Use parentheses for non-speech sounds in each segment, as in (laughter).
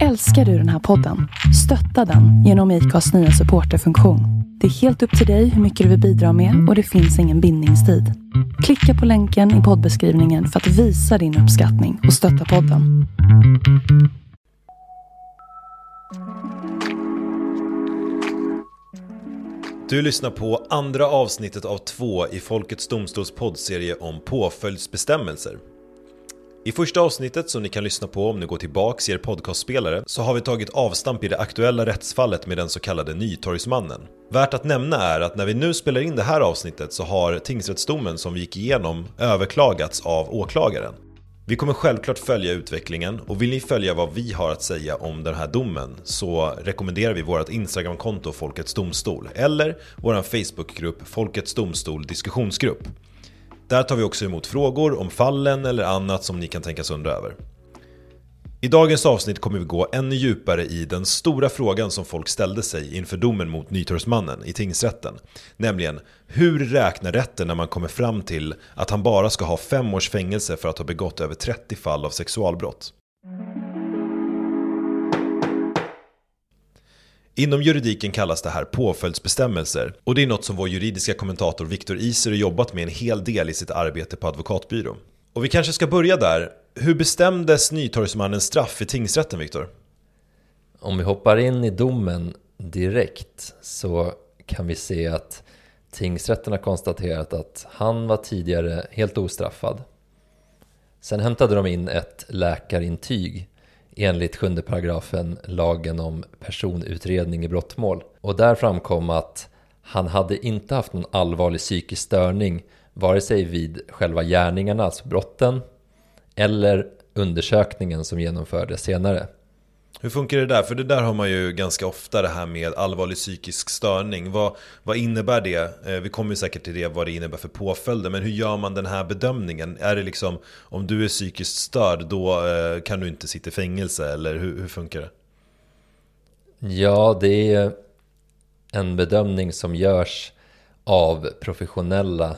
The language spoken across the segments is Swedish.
Älskar du den här podden? Stötta den genom IKAs nya supporterfunktion. Det är helt upp till dig hur mycket du vill bidra med och det finns ingen bindningstid. Klicka på länken i poddbeskrivningen för att visa din uppskattning och stötta podden. Du lyssnar på andra avsnittet av två i Folkets Domstols poddserie om påföljdsbestämmelser. I första avsnittet som ni kan lyssna på om ni går tillbaks i er podcastspelare så har vi tagit avstamp i det aktuella rättsfallet med den så kallade Nytorgsmannen. Värt att nämna är att när vi nu spelar in det här avsnittet så har tingsrättsdomen som vi gick igenom överklagats av åklagaren. Vi kommer självklart följa utvecklingen och vill ni följa vad vi har att säga om den här domen så rekommenderar vi vårt Instagramkonto Folkets Domstol eller vår Facebookgrupp Folkets Domstol Diskussionsgrupp. Där tar vi också emot frågor om fallen eller annat som ni kan tänkas undra över. I dagens avsnitt kommer vi gå ännu djupare i den stora frågan som folk ställde sig inför domen mot Nytorgsmannen i tingsrätten. Nämligen, hur räknar rätten när man kommer fram till att han bara ska ha fem års fängelse för att ha begått över 30 fall av sexualbrott? Inom juridiken kallas det här påföljdsbestämmelser och det är något som vår juridiska kommentator Viktor Iser har jobbat med en hel del i sitt arbete på advokatbyrå. Och vi kanske ska börja där. Hur bestämdes Nytorgsmannens straff i tingsrätten, Viktor? Om vi hoppar in i domen direkt så kan vi se att tingsrätten har konstaterat att han var tidigare helt ostraffad. Sen hämtade de in ett läkarintyg enligt sjunde paragrafen lagen om personutredning i brottmål. Och där framkom att han hade inte haft någon allvarlig psykisk störning vare sig vid själva gärningarna, alltså brotten, eller undersökningen som genomfördes senare. Hur funkar det där? För det där har man ju ganska ofta det här med allvarlig psykisk störning. Vad, vad innebär det? Eh, vi kommer ju säkert till det, vad det innebär för påföljder. Men hur gör man den här bedömningen? Är det liksom, om du är psykiskt störd, då eh, kan du inte sitta i fängelse? Eller hur, hur funkar det? Ja, det är en bedömning som görs av professionella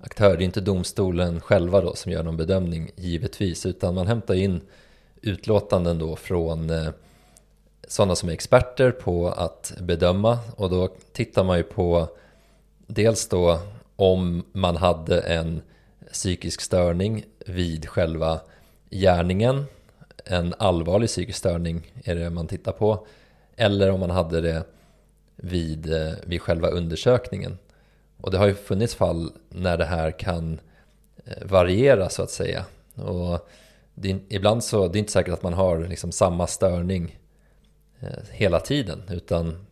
aktörer. Det är inte domstolen själva då som gör någon bedömning givetvis, utan man hämtar in utlåtanden då från eh, sådana som är experter på att bedöma och då tittar man ju på dels då om man hade en psykisk störning vid själva gärningen, en allvarlig psykisk störning är det man tittar på, eller om man hade det vid, eh, vid själva undersökningen. Och det har ju funnits fall när det här kan eh, variera så att säga. Och det är, ibland så det är inte säkert att man har liksom samma störning eh, hela tiden utan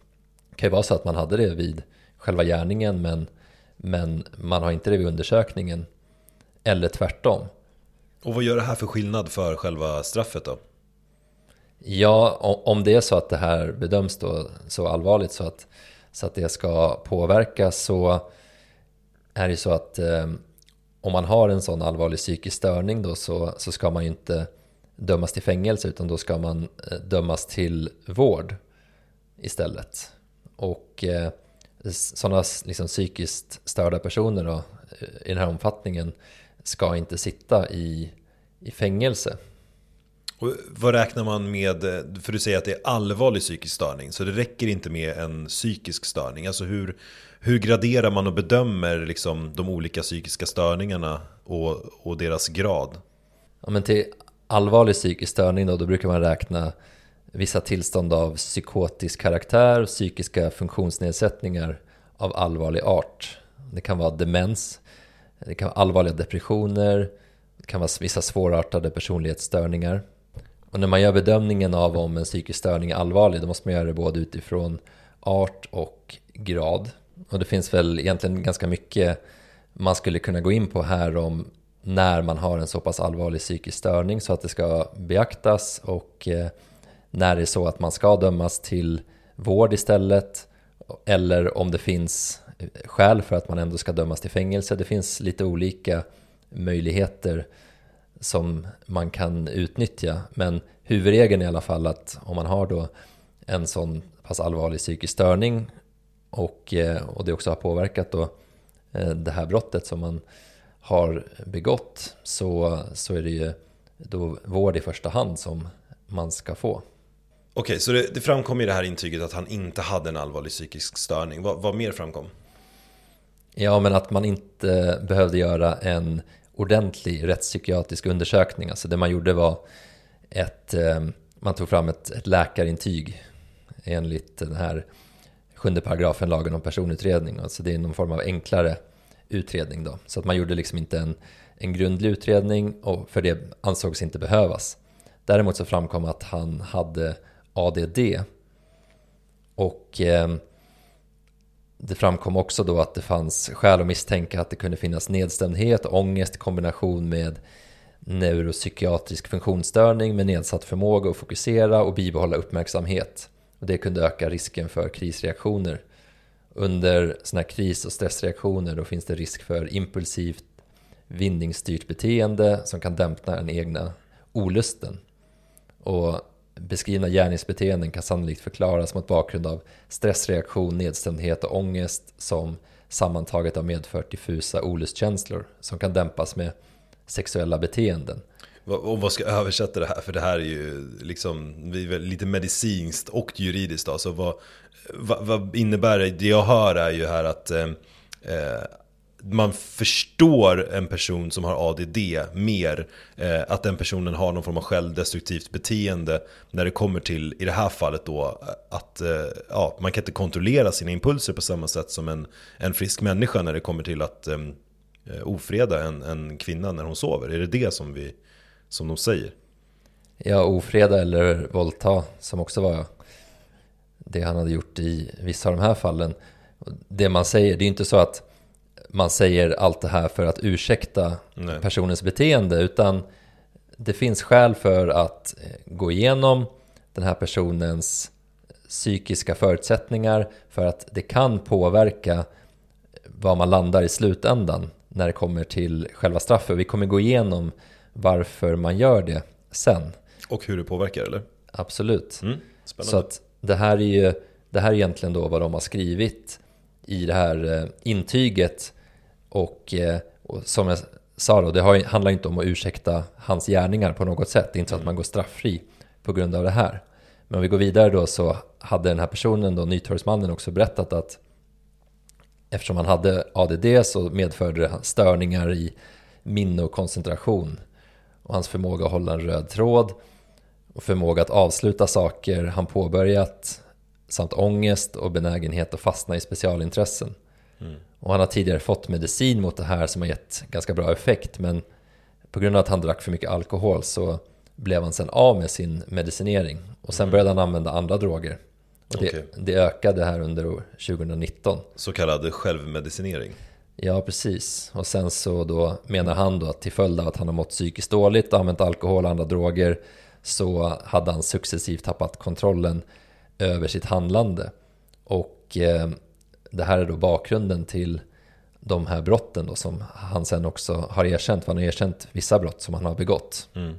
det kan ju vara så att man hade det vid själva gärningen men, men man har inte det vid undersökningen eller tvärtom. Och vad gör det här för skillnad för själva straffet då? Ja, om det är så att det här bedöms då så allvarligt så att, så att det ska påverkas så är det så att eh, om man har en sån allvarlig psykisk störning då så, så ska man ju inte dömas till fängelse utan då ska man eh, dömas till vård istället. Och eh, sådana liksom, psykiskt störda personer då, eh, i den här omfattningen ska inte sitta i, i fängelse. Och vad räknar man med, eh, för du säger att det är allvarlig psykisk störning, så det räcker inte med en psykisk störning. Alltså hur, hur graderar man och bedömer liksom de olika psykiska störningarna och, och deras grad? Ja, men till allvarlig psykisk störning då, då brukar man räkna vissa tillstånd av psykotisk karaktär, psykiska funktionsnedsättningar av allvarlig art. Det kan vara demens, det kan vara allvarliga depressioner, det kan vara vissa svårartade personlighetsstörningar. Och när man gör bedömningen av om en psykisk störning är allvarlig, då måste man göra det både utifrån art och grad. Och det finns väl egentligen ganska mycket man skulle kunna gå in på här om när man har en så pass allvarlig psykisk störning så att det ska beaktas och eh, när det är så att man ska dömas till vård istället eller om det finns eh, skäl för att man ändå ska dömas till fängelse. Det finns lite olika möjligheter som man kan utnyttja men huvudregeln är i alla fall att om man har då en sån pass allvarlig psykisk störning och, eh, och det också har påverkat då eh, det här brottet som man har begått så, så är det ju då vård i första hand som man ska få. Okej, så det, det framkom i det här intyget att han inte hade en allvarlig psykisk störning. Vad, vad mer framkom? Ja, men att man inte behövde göra en ordentlig rättspsykiatrisk undersökning. Alltså det man gjorde var ett, eh, man tog fram ett, ett läkarintyg enligt den här sjunde paragrafen lagen om personutredning. Alltså det är någon form av enklare utredning då. Så att man gjorde liksom inte en, en grundlig utredning och för det ansågs inte behövas. Däremot så framkom att han hade ADD och eh, det framkom också då att det fanns skäl att misstänka att det kunde finnas nedstämdhet, ångest i kombination med neuropsykiatrisk funktionsstörning med nedsatt förmåga att fokusera och bibehålla uppmärksamhet. Och det kunde öka risken för krisreaktioner. Under sådana här kris och stressreaktioner då finns det risk för impulsivt vinningsstyrt beteende som kan dämpa den egna olusten. Och beskrivna gärningsbeteenden kan sannolikt förklaras mot bakgrund av stressreaktion, nedstämdhet och ångest som sammantaget har medfört diffusa olustkänslor som kan dämpas med sexuella beteenden. Och vad ska jag översätta det här? För det här är ju liksom lite medicinskt och juridiskt. Då. Så vad, vad, vad innebär det? Det jag hör är ju här att eh, eh man förstår en person som har ADD mer. Eh, att den personen har någon form av självdestruktivt beteende. När det kommer till, i det här fallet då, att eh, ja, man kan inte kontrollera sina impulser på samma sätt som en, en frisk människa när det kommer till att eh, eh ofreda en, en kvinna när hon sover. Är det det som, vi, som de säger? Ja, ofreda eller våldta som också var det han hade gjort i vissa av de här fallen. Det man säger, det är inte så att man säger allt det här för att ursäkta Nej. personens beteende utan det finns skäl för att eh, gå igenom den här personens psykiska förutsättningar för att det kan påverka vad man landar i slutändan när det kommer till själva straffet. Vi kommer gå igenom varför man gör det sen. Och hur det påverkar eller? Absolut. Mm, Så att det här är ju det här är egentligen då vad de har skrivit i det här eh, intyget och, eh, och som jag sa då, det har, handlar inte om att ursäkta hans gärningar på något sätt. Det är inte så att man går strafffri på grund av det här. Men om vi går vidare då så hade den här personen då, Nytorgsmannen, också berättat att eftersom han hade ADD så medförde det störningar i minne och koncentration och hans förmåga att hålla en röd tråd och förmåga att avsluta saker han påbörjat samt ångest och benägenhet att fastna i specialintressen. Mm. Och han har tidigare fått medicin mot det här som har gett ganska bra effekt men på grund av att han drack för mycket alkohol så blev han sen av med sin medicinering och sen mm. började han använda andra droger. Och det, okay. det ökade här under 2019. Så kallad självmedicinering? Ja, precis. Och sen så då menar han då att till följd av att han har mått psykiskt dåligt och använt alkohol och andra droger så hade han successivt tappat kontrollen över sitt handlande. Och eh, det här är då bakgrunden till de här brotten då som han sen också har erkänt. För han har erkänt vissa brott som han har begått. Mm.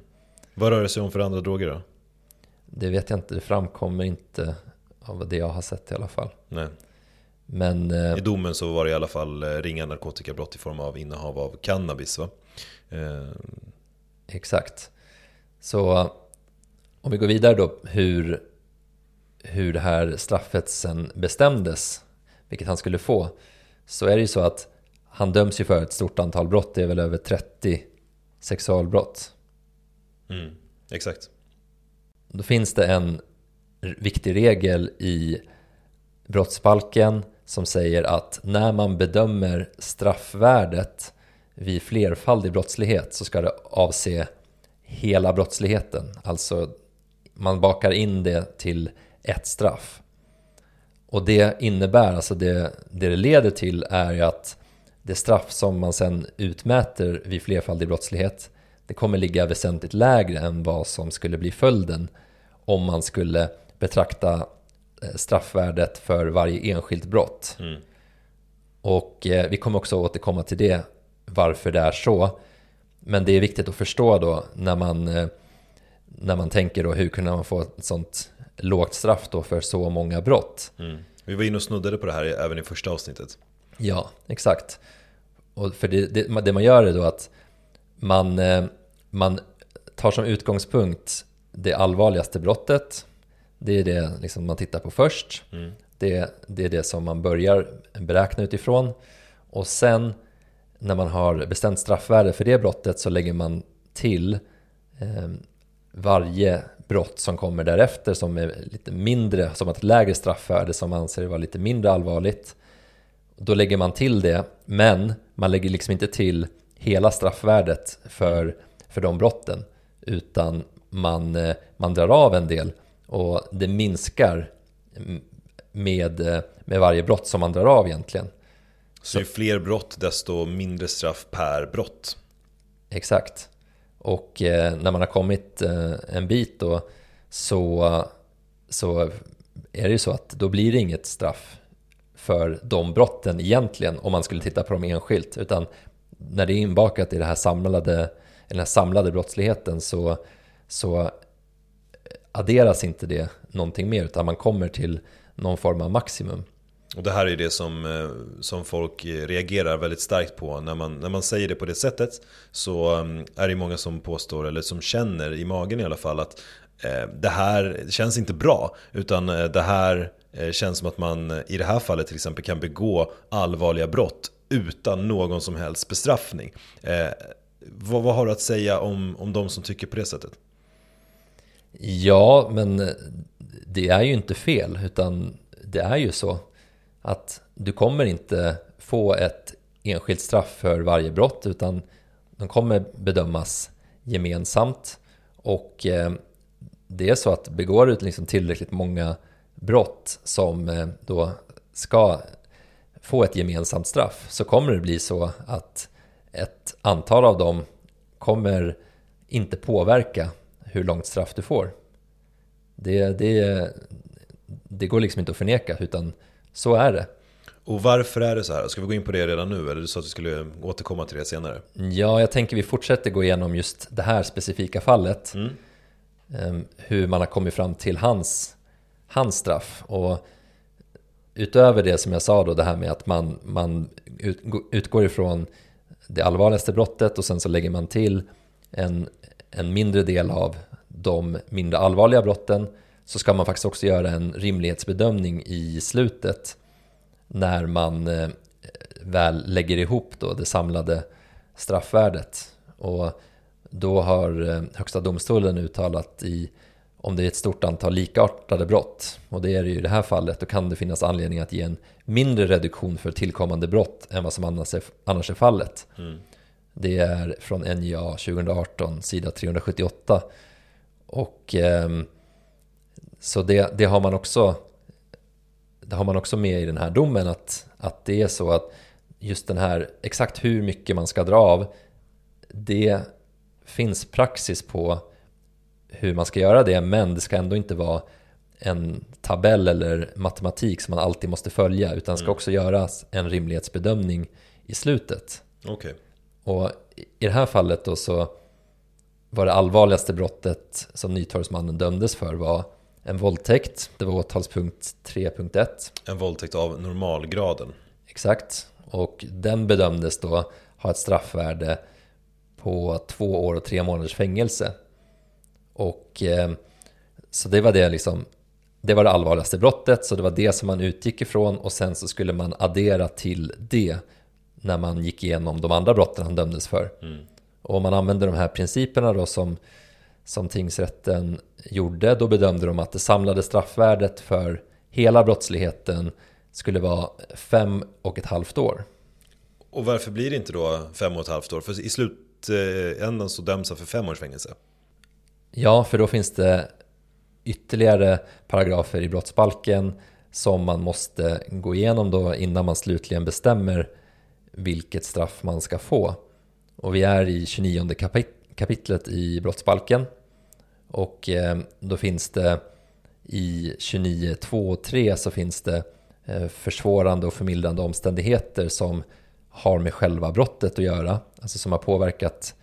Vad rör det sig om för andra droger då? Det vet jag inte, det framkommer inte av det jag har sett i alla fall. Nej. Men, eh, I domen så var det i alla fall eh, ringa narkotikabrott i form av innehav av cannabis va? Eh. Exakt. Så om vi går vidare då hur, hur det här straffet sen bestämdes vilket han skulle få, så är det ju så att han döms ju för ett stort antal brott, det är väl över 30 sexualbrott. Mm, exakt. Då finns det en viktig regel i brottsbalken som säger att när man bedömer straffvärdet vid flerfaldig brottslighet så ska det avse hela brottsligheten. Alltså man bakar in det till ett straff. Och det innebär, alltså det, det det leder till är ju att det straff som man sen utmäter vid flerfaldig brottslighet det kommer ligga väsentligt lägre än vad som skulle bli följden om man skulle betrakta straffvärdet för varje enskilt brott. Mm. Och eh, vi kommer också återkomma till det, varför det är så. Men det är viktigt att förstå då när man, eh, när man tänker då hur kunde man få ett sånt lågt straff då för så många brott. Mm. Vi var inne och snuddade på det här även i första avsnittet. Ja, exakt. Och för det, det, det man gör är då att man, eh, man tar som utgångspunkt det allvarligaste brottet. Det är det liksom man tittar på först. Mm. Det, det är det som man börjar beräkna utifrån. Och sen när man har bestämt straffvärde för det brottet så lägger man till eh, varje brott som kommer därefter som är lite mindre, som har ett lägre straffvärde som man anser vara lite mindre allvarligt. Då lägger man till det, men man lägger liksom inte till hela straffvärdet för, för de brotten, utan man, eh, man drar av en del och det minskar med, med varje brott som man drar av egentligen. Så ju fler brott desto mindre straff per brott? Exakt. Och eh, när man har kommit eh, en bit då så, så är det ju så att då blir det inget straff för de brotten egentligen om man skulle titta på dem enskilt utan när det är inbakat i det här samlade, den här samlade brottsligheten så, så adderas inte det någonting mer utan man kommer till någon form av maximum. Och det här är det som, eh, som folk eh, reagerar väldigt starkt på. När man, när man säger det på det sättet så eh, är det många som påstår, eller som känner i magen i alla fall, att eh, det här känns inte bra. Utan det här känns som att man i det här fallet till exempel kan begå allvarliga brott utan någon som helst bestraffning. Eh, vad, vad har du att säga om, om de som tycker på det sättet? Ja, men eh, det är ju inte fel, utan det är ju så att du kommer inte få ett enskilt straff för varje brott, utan de kommer bedömas gemensamt. Och eh, det är så att begår du liksom tillräckligt många brott som eh, då ska få ett gemensamt straff så kommer det bli så att ett antal av dem kommer inte påverka hur långt straff du får. Det, det, det går liksom inte att förneka, utan så är det. Och varför är det så här? Ska vi gå in på det redan nu eller du sa att vi skulle återkomma till det senare? Ja, jag tänker vi fortsätter gå igenom just det här specifika fallet. Mm. Ehm, hur man har kommit fram till hans, hans straff. Och utöver det som jag sa då, det här med att man, man utgår ifrån det allvarligaste brottet och sen så lägger man till en, en mindre del av de mindre allvarliga brotten så ska man faktiskt också göra en rimlighetsbedömning i slutet när man eh, väl lägger ihop då det samlade straffvärdet. Och då har eh, Högsta domstolen uttalat i om det är ett stort antal likartade brott, och det är det ju i det här fallet, då kan det finnas anledning att ge en mindre reduktion för tillkommande brott än vad som annars är, annars är fallet. Mm. Det är från NJA 2018, sida 378. Och eh, så det, det, har man också det har man också med i den här domen att, att det är så att just den här exakt hur mycket man ska dra av det finns praxis på hur man ska göra det men det ska ändå inte vara en tabell eller matematik som man alltid måste följa utan det ska mm. också göras en rimlighetsbedömning i slutet. Okay. Och i det här fallet då så var det allvarligaste brottet som Nytorgsmannen dömdes för var en våldtäkt. Det var åtalspunkt 3.1. En våldtäkt av normalgraden. Exakt. Och den bedömdes då ha ett straffvärde på två år och tre månaders fängelse. Och eh, så det var det liksom det var det allvarligaste brottet, så det var det som man utgick ifrån och sen så skulle man addera till det när man gick igenom de andra brotten han dömdes för. Mm. Och om man använder de här principerna då som, som tingsrätten gjorde, då bedömde de att det samlade straffvärdet för hela brottsligheten skulle vara fem och ett halvt år. Och varför blir det inte då fem och ett halvt år? För i slutändan så döms han för fem års fängelse. Ja, för då finns det ytterligare paragrafer i brottsbalken som man måste gå igenom då innan man slutligen bestämmer vilket straff man ska få. Och vi är i 29 kapit kapitlet i brottsbalken. Och eh, då finns det i 29.2 och 3 så finns det eh, försvårande och förmildrande omständigheter som har med själva brottet att göra, alltså som har påverkat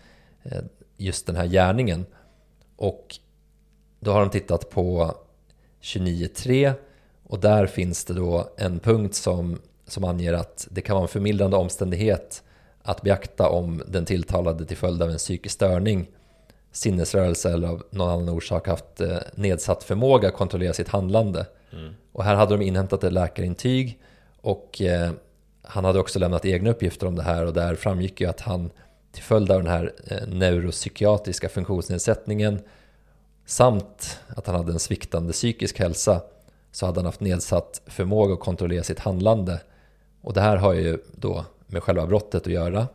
eh, just den här gärningen. Och då har de tittat på 29.3 och där finns det då en punkt som, som anger att det kan vara en förmildrande omständighet att beakta om den tilltalade till följd av en psykisk störning sinnesrörelse eller av någon annan orsak haft eh, nedsatt förmåga att kontrollera sitt handlande. Mm. Och här hade de inhämtat ett läkarintyg och eh, han hade också lämnat egna uppgifter om det här och där framgick ju att han till följd av den här eh, neuropsykiatriska funktionsnedsättningen samt att han hade en sviktande psykisk hälsa så hade han haft nedsatt förmåga att kontrollera sitt handlande. Och det här har ju då med själva brottet att göra.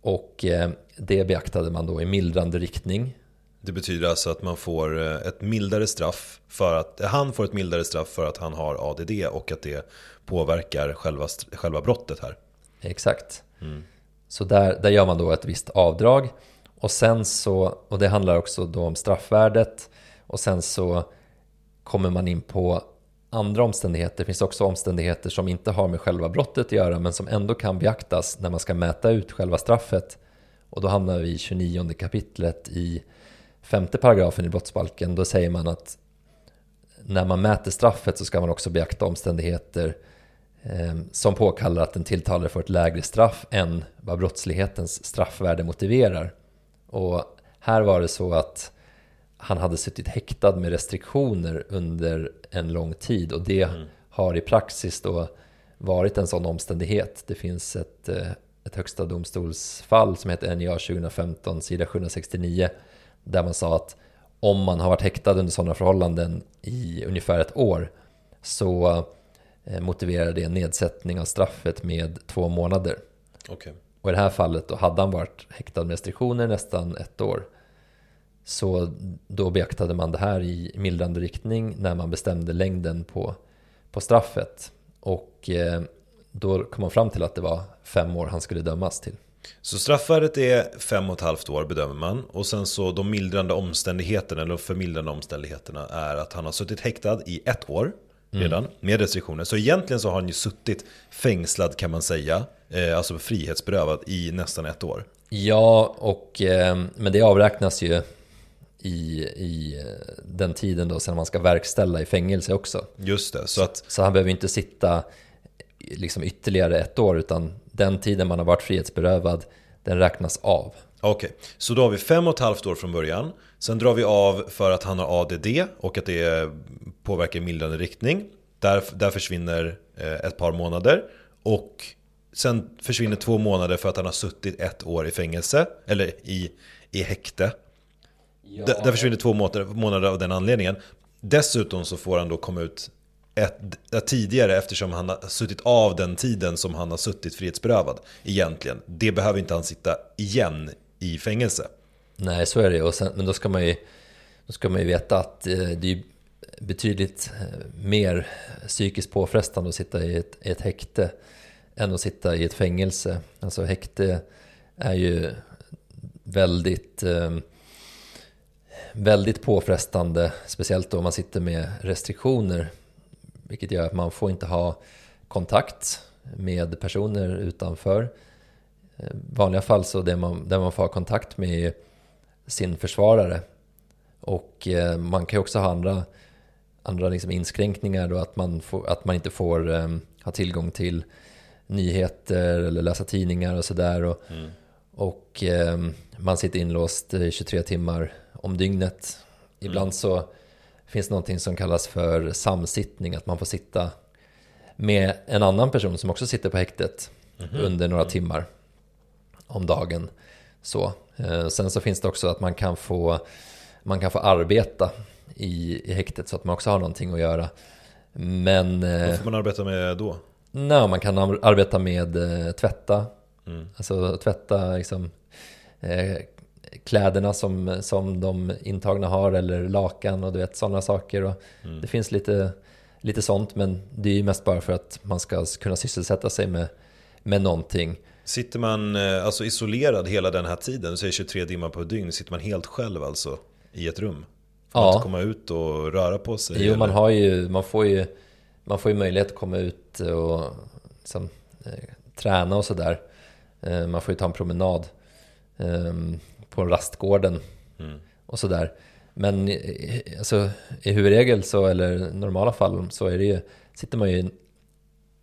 Och eh, det beaktade man då i mildrande riktning. Det betyder alltså att man får eh, ett mildare straff för att han får ett mildare straff för att han har ADD och att det påverkar själva, själva brottet här. Exakt. Mm. Så där, där gör man då ett visst avdrag och sen så, och det handlar också då om straffvärdet och sen så kommer man in på andra omständigheter. Det finns också omständigheter som inte har med själva brottet att göra men som ändå kan beaktas när man ska mäta ut själva straffet. Och då hamnar vi i 29 kapitlet i femte paragrafen i brottsbalken. Då säger man att när man mäter straffet så ska man också beakta omständigheter ehm, som påkallar att den tilltalade får ett lägre straff än vad brottslighetens straffvärde motiverar. Och här var det så att han hade suttit häktad med restriktioner under en lång tid och det mm. har i praxis då varit en sån omständighet. Det finns ett, eh, ett högsta domstolsfall som heter NJA 2015, sida 769, där man sa att om man har varit häktad under sådana förhållanden i ungefär ett år så eh, motiverar det en nedsättning av straffet med två månader. Okay. Och i det här fallet då hade han varit häktad med restriktioner nästan ett år. Så då beaktade man det här i mildrande riktning när man bestämde längden på, på straffet. Och eh, då kom man fram till att det var fem år han skulle dömas till. Så straffvärdet är fem och ett halvt år bedömer man. Och sen så de mildrande omständigheterna, eller de förmildrande omständigheterna är att han har suttit häktad i ett år redan mm. med restriktioner. Så egentligen så har han ju suttit fängslad kan man säga, eh, alltså frihetsberövad i nästan ett år. Ja, och, eh, men det avräknas ju i, i den tiden då sen man ska verkställa i fängelse också. Just det. Så, att... så han behöver inte sitta liksom ytterligare ett år utan den tiden man har varit frihetsberövad den räknas av. Okej, okay. så då har vi fem och ett halvt år från början. Sen drar vi av för att han har ADD och att det påverkar i mildrande riktning. Där, där försvinner eh, ett par månader. Och sen försvinner två månader för att han har suttit ett år i fängelse. Eller i, i häkte. Ja. Där, där försvinner två månader, månader av den anledningen. Dessutom så får han då komma ut ett, tidigare eftersom han har suttit av den tiden som han har suttit frihetsberövad. Egentligen. Det behöver inte han sitta igen i fängelse. Nej, så är det sen, Men då ska man ju, då ska man ju veta att eh, det är betydligt eh, mer psykiskt påfrestande att sitta i ett, i ett häkte än att sitta i ett fängelse. Alltså häkte är ju väldigt, eh, väldigt påfrestande, speciellt då man sitter med restriktioner, vilket gör att man får inte ha kontakt med personer utanför. I vanliga fall så det man, det man får ha kontakt med är sin försvarare. Och eh, man kan ju också ha andra, andra liksom inskränkningar då att man, får, att man inte får um, ha tillgång till nyheter eller läsa tidningar och sådär. Och, mm. och um, man sitter inlåst 23 timmar om dygnet. Ibland mm. så finns det någonting som kallas för samsittning, att man får sitta med en annan person som också sitter på häktet mm under några mm. timmar om dagen. Så. Eh, sen så finns det också att man kan få, man kan få arbeta i, i häktet så att man också har någonting att göra. Men... Eh, Vad får man arbeta med då? Nej, man kan arbeta med eh, tvätta. Mm. Alltså tvätta liksom, eh, kläderna som, som de intagna har eller lakan och du vet sådana saker. Och mm. Det finns lite, lite sånt men det är ju mest bara för att man ska kunna sysselsätta sig med, med någonting. Sitter man eh, alltså isolerad hela den här tiden, säg 23 timmar på dygn, sitter man helt själv alltså i ett rum? Får ja. man inte komma ut och röra på sig? Jo, eller? man, har ju, man, får ju, man får ju möjlighet att komma ut och liksom, eh, träna och sådär. Eh, man får ju ta en promenad eh, på rastgården mm. och sådär. Men eh, alltså, i huvudregel så, eller normala fall, så är det ju, sitter man ju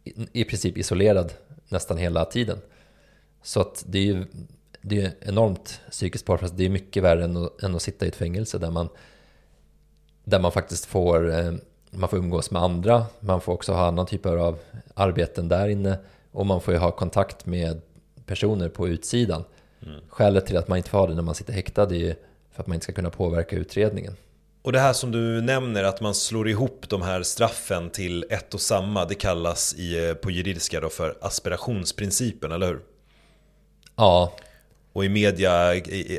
i, i princip isolerad nästan hela tiden. Så att det är ju det är enormt psykiskt påfrestande. Det är mycket värre än att, än att sitta i ett fängelse där man, där man faktiskt får, eh, man får umgås med andra. Man får också ha annan typer av arbeten där inne och man får ju ha kontakt med personer på utsidan. Mm. Skälet till att man inte får ha det när man sitter häktad är ju för att man inte ska kunna påverka utredningen. Och det här som du nämner, att man slår ihop de här straffen till ett och samma, det kallas i, eh, på juridiska då för aspirationsprincipen, eller hur? Ja. Och i media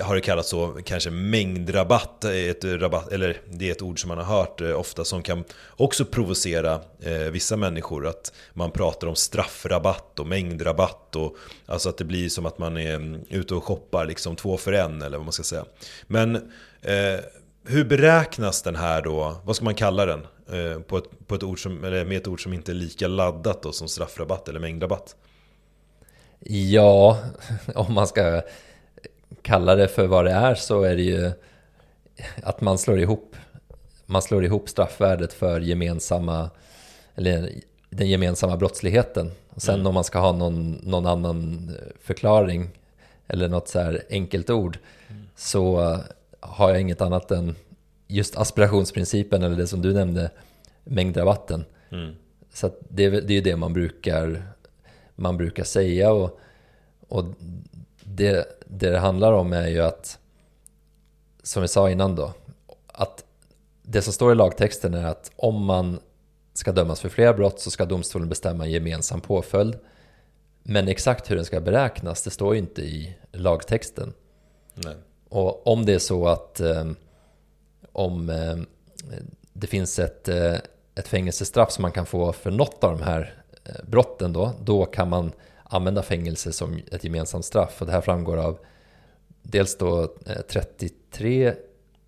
har det kallats så, kanske mängdrabatt, eh, ett rabatt, eller det är ett ord som man har hört eh, ofta som kan också provocera eh, vissa människor. Att man pratar om straffrabatt och mängdrabatt. Och, alltså att det blir som att man är mm, ute och shoppar liksom två för en eller vad man ska säga. Men eh, hur beräknas den här då, vad ska man kalla den? Eh, på, ett, på ett ord som, eller med ett ord som inte är lika laddat då som straffrabatt eller mängdrabatt? Ja, (laughs) om man ska kalla det för vad det är så är det ju att man slår ihop, man slår ihop straffvärdet för gemensamma, eller den gemensamma brottsligheten. sen mm. om man ska ha någon, någon annan förklaring eller något så här enkelt ord mm. så har jag inget annat än just aspirationsprincipen eller det som du nämnde, mängdrabatten. Mm. Så det, det är ju det man brukar, man brukar säga och, och det, det det handlar om är ju att, som vi sa innan då, att det som står i lagtexten är att om man ska dömas för flera brott så ska domstolen bestämma en gemensam påföljd. Men exakt hur den ska beräknas, det står ju inte i lagtexten. Nej. Och om det är så att eh, om eh, det finns ett, eh, ett fängelsestraff som man kan få för något av de här eh, brotten då, då kan man använda fängelse som ett gemensamt straff. Och det här framgår av dels då eh, 33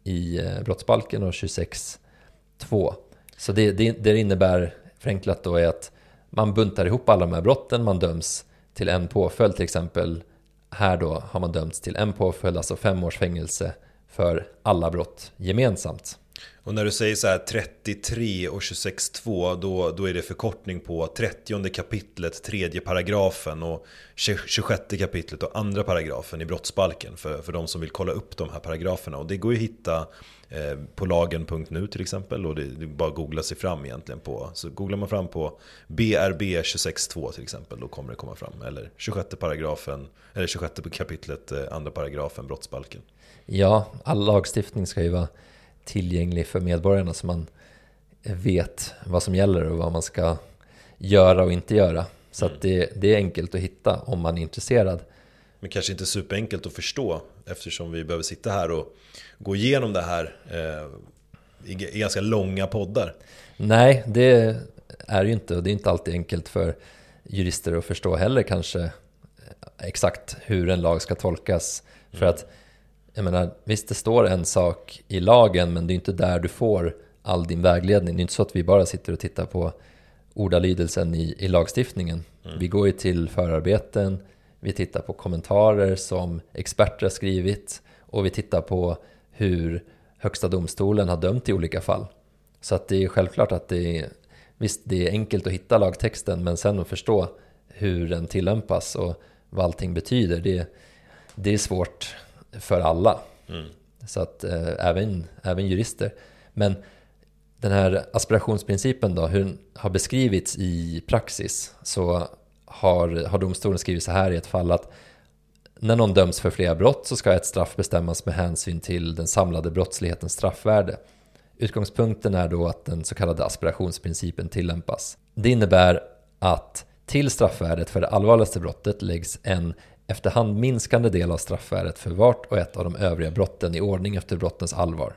i eh, brottsbalken och 26.2. Så det, det, det innebär förenklat då är att man buntar ihop alla de här brotten, man döms till en påföljd till exempel här då har man dömts till en påföljd, alltså fem års fängelse för alla brott gemensamt. Och när du säger så här 33 och 26.2 då, då är det förkortning på 30 kapitlet, tredje paragrafen och 26 kapitlet och andra paragrafen i brottsbalken för, för de som vill kolla upp de här paragraferna. Och det går ju att hitta eh, på lagen.nu till exempel och det, det bara att googla sig fram egentligen på. Så googlar man fram på BRB 26.2 till exempel då kommer det komma fram. Eller 26 paragrafen, eller 26 kapitlet, eh, andra paragrafen brottsbalken. Ja, all lagstiftning ska ju vara tillgänglig för medborgarna så man vet vad som gäller och vad man ska göra och inte göra. Så mm. det, det är enkelt att hitta om man är intresserad. Men kanske inte superenkelt att förstå eftersom vi behöver sitta här och gå igenom det här eh, i, i ganska långa poddar. Nej, det är ju inte och det är inte alltid enkelt för jurister att förstå heller kanske exakt hur en lag ska tolkas. Mm. För att jag menar, visst det står en sak i lagen men det är inte där du får all din vägledning. Det är inte så att vi bara sitter och tittar på ordalydelsen i, i lagstiftningen. Mm. Vi går ju till förarbeten, vi tittar på kommentarer som experter har skrivit och vi tittar på hur Högsta domstolen har dömt i olika fall. Så att det är självklart att det är, visst det är enkelt att hitta lagtexten men sen att förstå hur den tillämpas och vad allting betyder, det, det är svårt för alla. Mm. Så att eh, även, även jurister. Men den här aspirationsprincipen då, hur den har beskrivits i praxis så har, har domstolen skrivit så här i ett fall att när någon döms för flera brott så ska ett straff bestämmas med hänsyn till den samlade brottslighetens straffvärde. Utgångspunkten är då att den så kallade aspirationsprincipen tillämpas. Det innebär att till straffvärdet för det allvarligaste brottet läggs en efterhand minskande del av straffvärdet för vart och ett av de övriga brotten i ordning efter brottens allvar.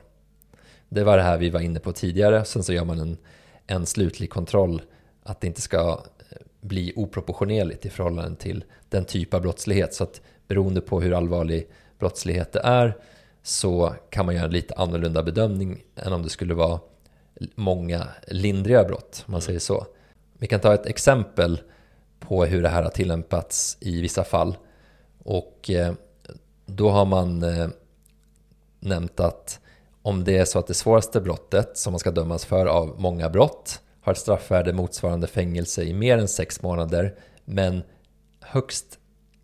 Det var det här vi var inne på tidigare, sen så gör man en, en slutlig kontroll att det inte ska eh, bli oproportionerligt i förhållande till den typ av brottslighet. Så att beroende på hur allvarlig brottslighet det är så kan man göra en lite annorlunda bedömning än om det skulle vara många lindriga brott, om man säger så. Vi kan ta ett exempel på hur det här har tillämpats i vissa fall. Och eh, då har man eh, nämnt att om det är så att det svåraste brottet som man ska dömas för av många brott har ett straffvärde motsvarande fängelse i mer än sex månader men högst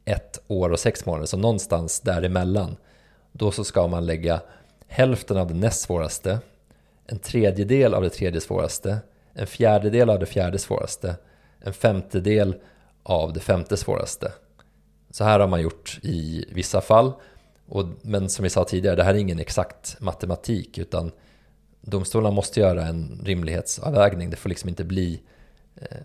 ett år och sex månader, så någonstans däremellan. Då så ska man lägga hälften av det näst svåraste, en tredjedel av det tredje svåraste, en fjärdedel av det fjärde svåraste, en femtedel av det femte svåraste. Så här har man gjort i vissa fall. Och, men som vi sa tidigare, det här är ingen exakt matematik utan domstolarna måste göra en rimlighetsavvägning. Det får liksom inte bli eh,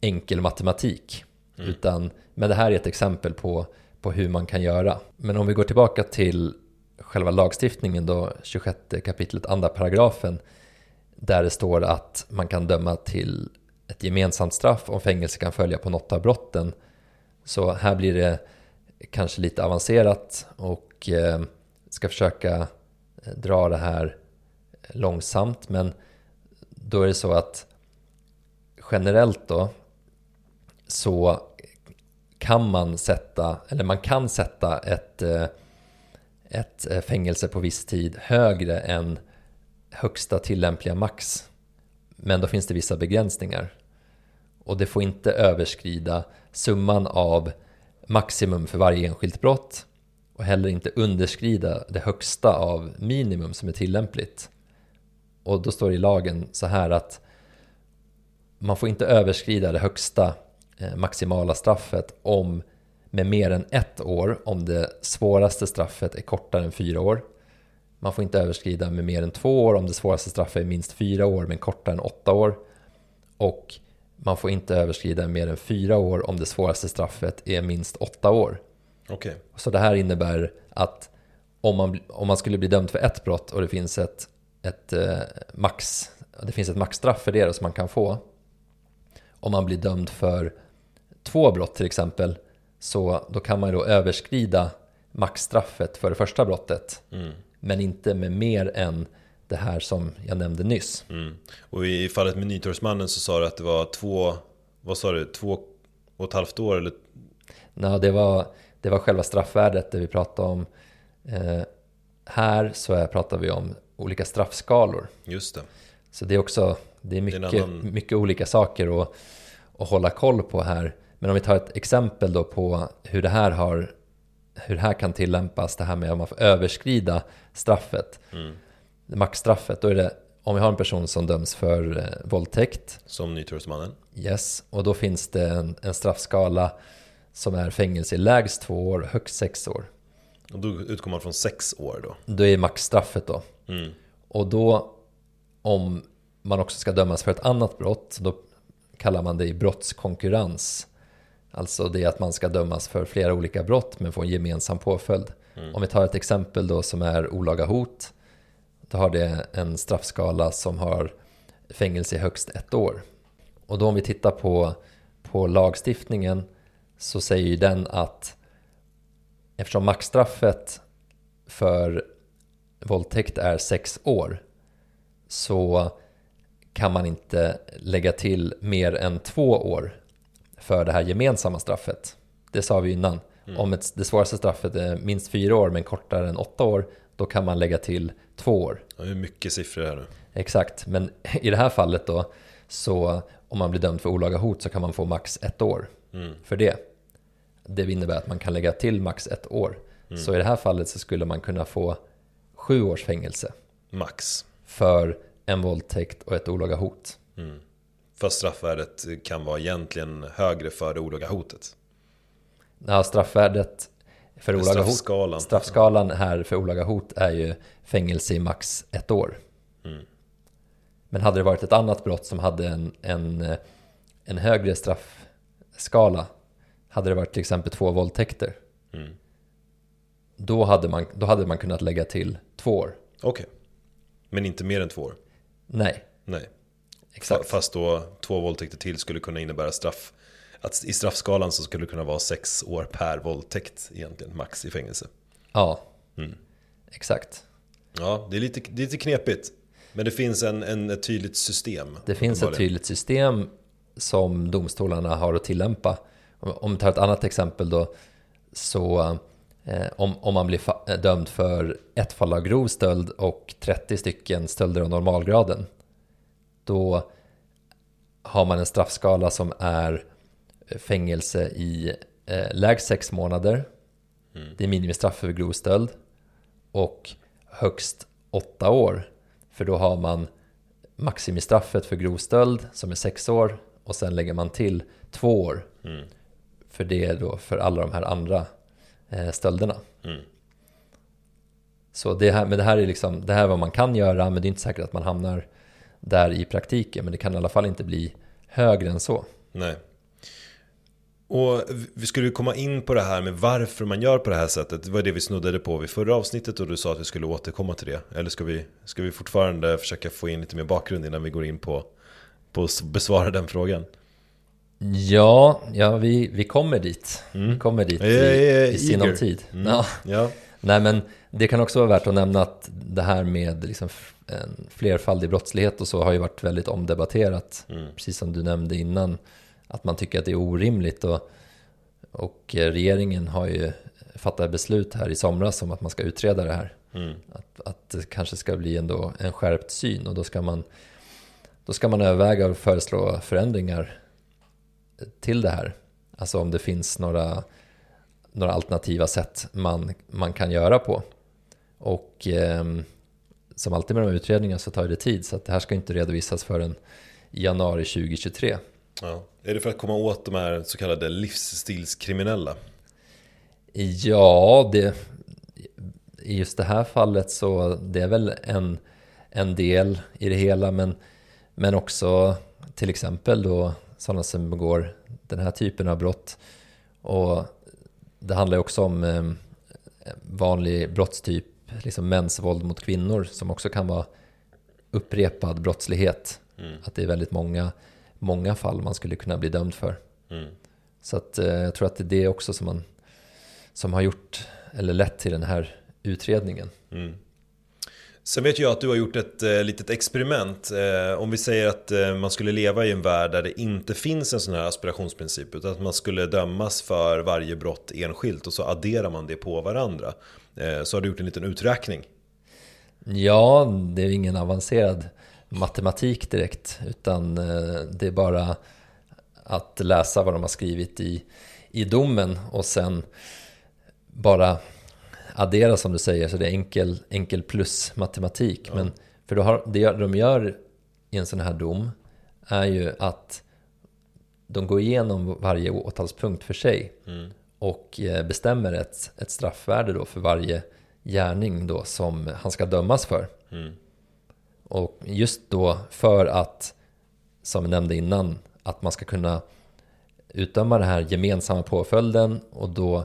enkel matematik. Mm. Utan, men det här är ett exempel på, på hur man kan göra. Men om vi går tillbaka till själva lagstiftningen då, 26 kapitlet, andra paragrafen, där det står att man kan döma till ett gemensamt straff om fängelse kan följa på något av brotten. Så här blir det kanske lite avancerat och eh, ska försöka eh, dra det här långsamt. Men då är det så att generellt då så kan man sätta, eller man kan sätta ett, eh, ett fängelse på viss tid högre än högsta tillämpliga max. Men då finns det vissa begränsningar. Och det får inte överskrida summan av maximum för varje enskilt brott och heller inte underskrida det högsta av minimum som är tillämpligt. Och då står det i lagen så här att man får inte överskrida det högsta eh, maximala straffet om med mer än ett år om det svåraste straffet är kortare än fyra år. Man får inte överskrida med mer än två år om det svåraste straffet är minst fyra år men kortare än åtta år. Och man får inte överskrida mer än fyra år om det svåraste straffet är minst åtta år. Okay. Så det här innebär att om man, om man skulle bli dömd för ett brott och det finns ett, ett eh, max det finns ett maxstraff för det som man kan få. Om man blir dömd för två brott till exempel så då kan man då överskrida maxstraffet för det första brottet. Mm. Men inte med mer än det här som jag nämnde nyss. Mm. Och i fallet med Nytorgsmannen så sa du att det var två, vad sa du, två och ett halvt år eller? Nej, det var, det var själva straffvärdet det vi pratade om. Eh, här så pratar vi om olika straffskalor. Just det. Så det är också, det är mycket, det är annan... mycket olika saker att, att hålla koll på här. Men om vi tar ett exempel då på hur det här har hur det här kan tillämpas, det här med om man får överskrida straffet. Mm maxstraffet, då är det om vi har en person som döms för eh, våldtäkt. Som Nytorgsmannen. Yes, och då finns det en, en straffskala som är fängelse i lägst två år, högst sex år. Och då utgår man från sex år då? Då är maxstraffet då. Mm. Och då, om man också ska dömas för ett annat brott, då kallar man det i brottskonkurrens. Alltså det att man ska dömas för flera olika brott men få en gemensam påföljd. Mm. Om vi tar ett exempel då som är olaga hot då har det en straffskala som har fängelse i högst ett år. Och då om vi tittar på, på lagstiftningen så säger ju den att eftersom maxstraffet för våldtäkt är sex år så kan man inte lägga till mer än två år för det här gemensamma straffet. Det sa vi innan. Mm. Om ett, det svåraste straffet är minst fyra år men kortare än åtta år då kan man lägga till två år. Det är mycket siffror här nu. Exakt, men i det här fallet då så om man blir dömd för olaga hot så kan man få max ett år mm. för det. Det innebär att man kan lägga till max ett år. Mm. Så i det här fallet så skulle man kunna få sju års fängelse. Max. För en våldtäkt och ett olaga hot. Mm. Fast straffvärdet kan vara egentligen högre för det olaga hotet. Ja, straffvärdet för olaga straffskalan. Hot, straffskalan här för olaga hot är ju fängelse i max ett år. Mm. Men hade det varit ett annat brott som hade en, en, en högre straffskala, hade det varit till exempel två våldtäkter, mm. då, hade man, då hade man kunnat lägga till två år. Okej, okay. men inte mer än två år? Nej. Nej. Exakt. Fast då två våldtäkter till skulle kunna innebära straff att i straffskalan så skulle det kunna vara sex år per våldtäkt egentligen, max i fängelse. Ja, mm. exakt. Ja, det är, lite, det är lite knepigt. Men det finns en, en, ett tydligt system. Det finns ett tydligt system som domstolarna har att tillämpa. Om vi tar ett annat exempel då, så eh, om, om man blir eh, dömd för ett fall av grov stöld och 30 stycken stölder av normalgraden, då har man en straffskala som är fängelse i eh, lägst sex månader. Mm. Det är minimistraff för grov stöld. Och högst åtta år. För då har man maximistraffet för grov stöld som är sex år. Och sen lägger man till två år. Mm. För det är då för alla de här andra eh, stölderna. Mm. Så det här, men det här är liksom, det här är vad man kan göra, men det är inte säkert att man hamnar där i praktiken. Men det kan i alla fall inte bli högre än så. Nej. Och vi skulle komma in på det här med varför man gör på det här sättet. Det var det vi snuddade på vid förra avsnittet och du sa att vi skulle återkomma till det. Eller ska vi, ska vi fortfarande försöka få in lite mer bakgrund innan vi går in på, på att besvara den frågan? Ja, ja vi, vi kommer dit. Mm. Vi kommer dit i, i sinom tid. Mm. Ja. Ja. Nej men det kan också vara värt att nämna att det här med liksom en flerfaldig brottslighet och så har ju varit väldigt omdebatterat. Mm. Precis som du nämnde innan. Att man tycker att det är orimligt och, och eh, regeringen har ju fattat beslut här i somras om att man ska utreda det här. Mm. Att, att det kanske ska bli ändå en skärpt syn och då ska man, då ska man överväga och föreslå förändringar till det här. Alltså om det finns några, några alternativa sätt man, man kan göra på. Och ehm, som alltid med de här utredningarna så tar det tid så att det här ska inte redovisas förrän i januari 2023. Ja. Är det för att komma åt de här så kallade livsstilskriminella? Ja, det, i just det här fallet så det är väl en, en del i det hela men, men också till exempel då sådana som begår den här typen av brott. Och det handlar ju också om eh, vanlig brottstyp, liksom mäns våld mot kvinnor som också kan vara upprepad brottslighet. Mm. Att det är väldigt många, många fall man skulle kunna bli dömd för. Mm. Så att, eh, jag tror att det är det också som, man, som har gjort, eller lett till den här utredningen. Mm. Sen vet jag att du har gjort ett eh, litet experiment. Eh, om vi säger att eh, man skulle leva i en värld där det inte finns en sån här aspirationsprincip. Utan att man skulle dömas för varje brott enskilt och så adderar man det på varandra. Eh, så har du gjort en liten uträkning. Ja, det är ingen avancerad matematik direkt, utan eh, det är bara att läsa vad de har skrivit i, i domen och sen bara addera som du säger, så det är enkel, enkel plus matematik. Ja. Men för då har, det de gör i en sån här dom är ju att de går igenom varje åtalspunkt för sig Mm. och eh, bestämmer ett, ett straffvärde då för varje gärning då som han ska dömas för. Mm. Och just då för att, som jag nämnde innan, att man ska kunna utdöma den här gemensamma påföljden och då,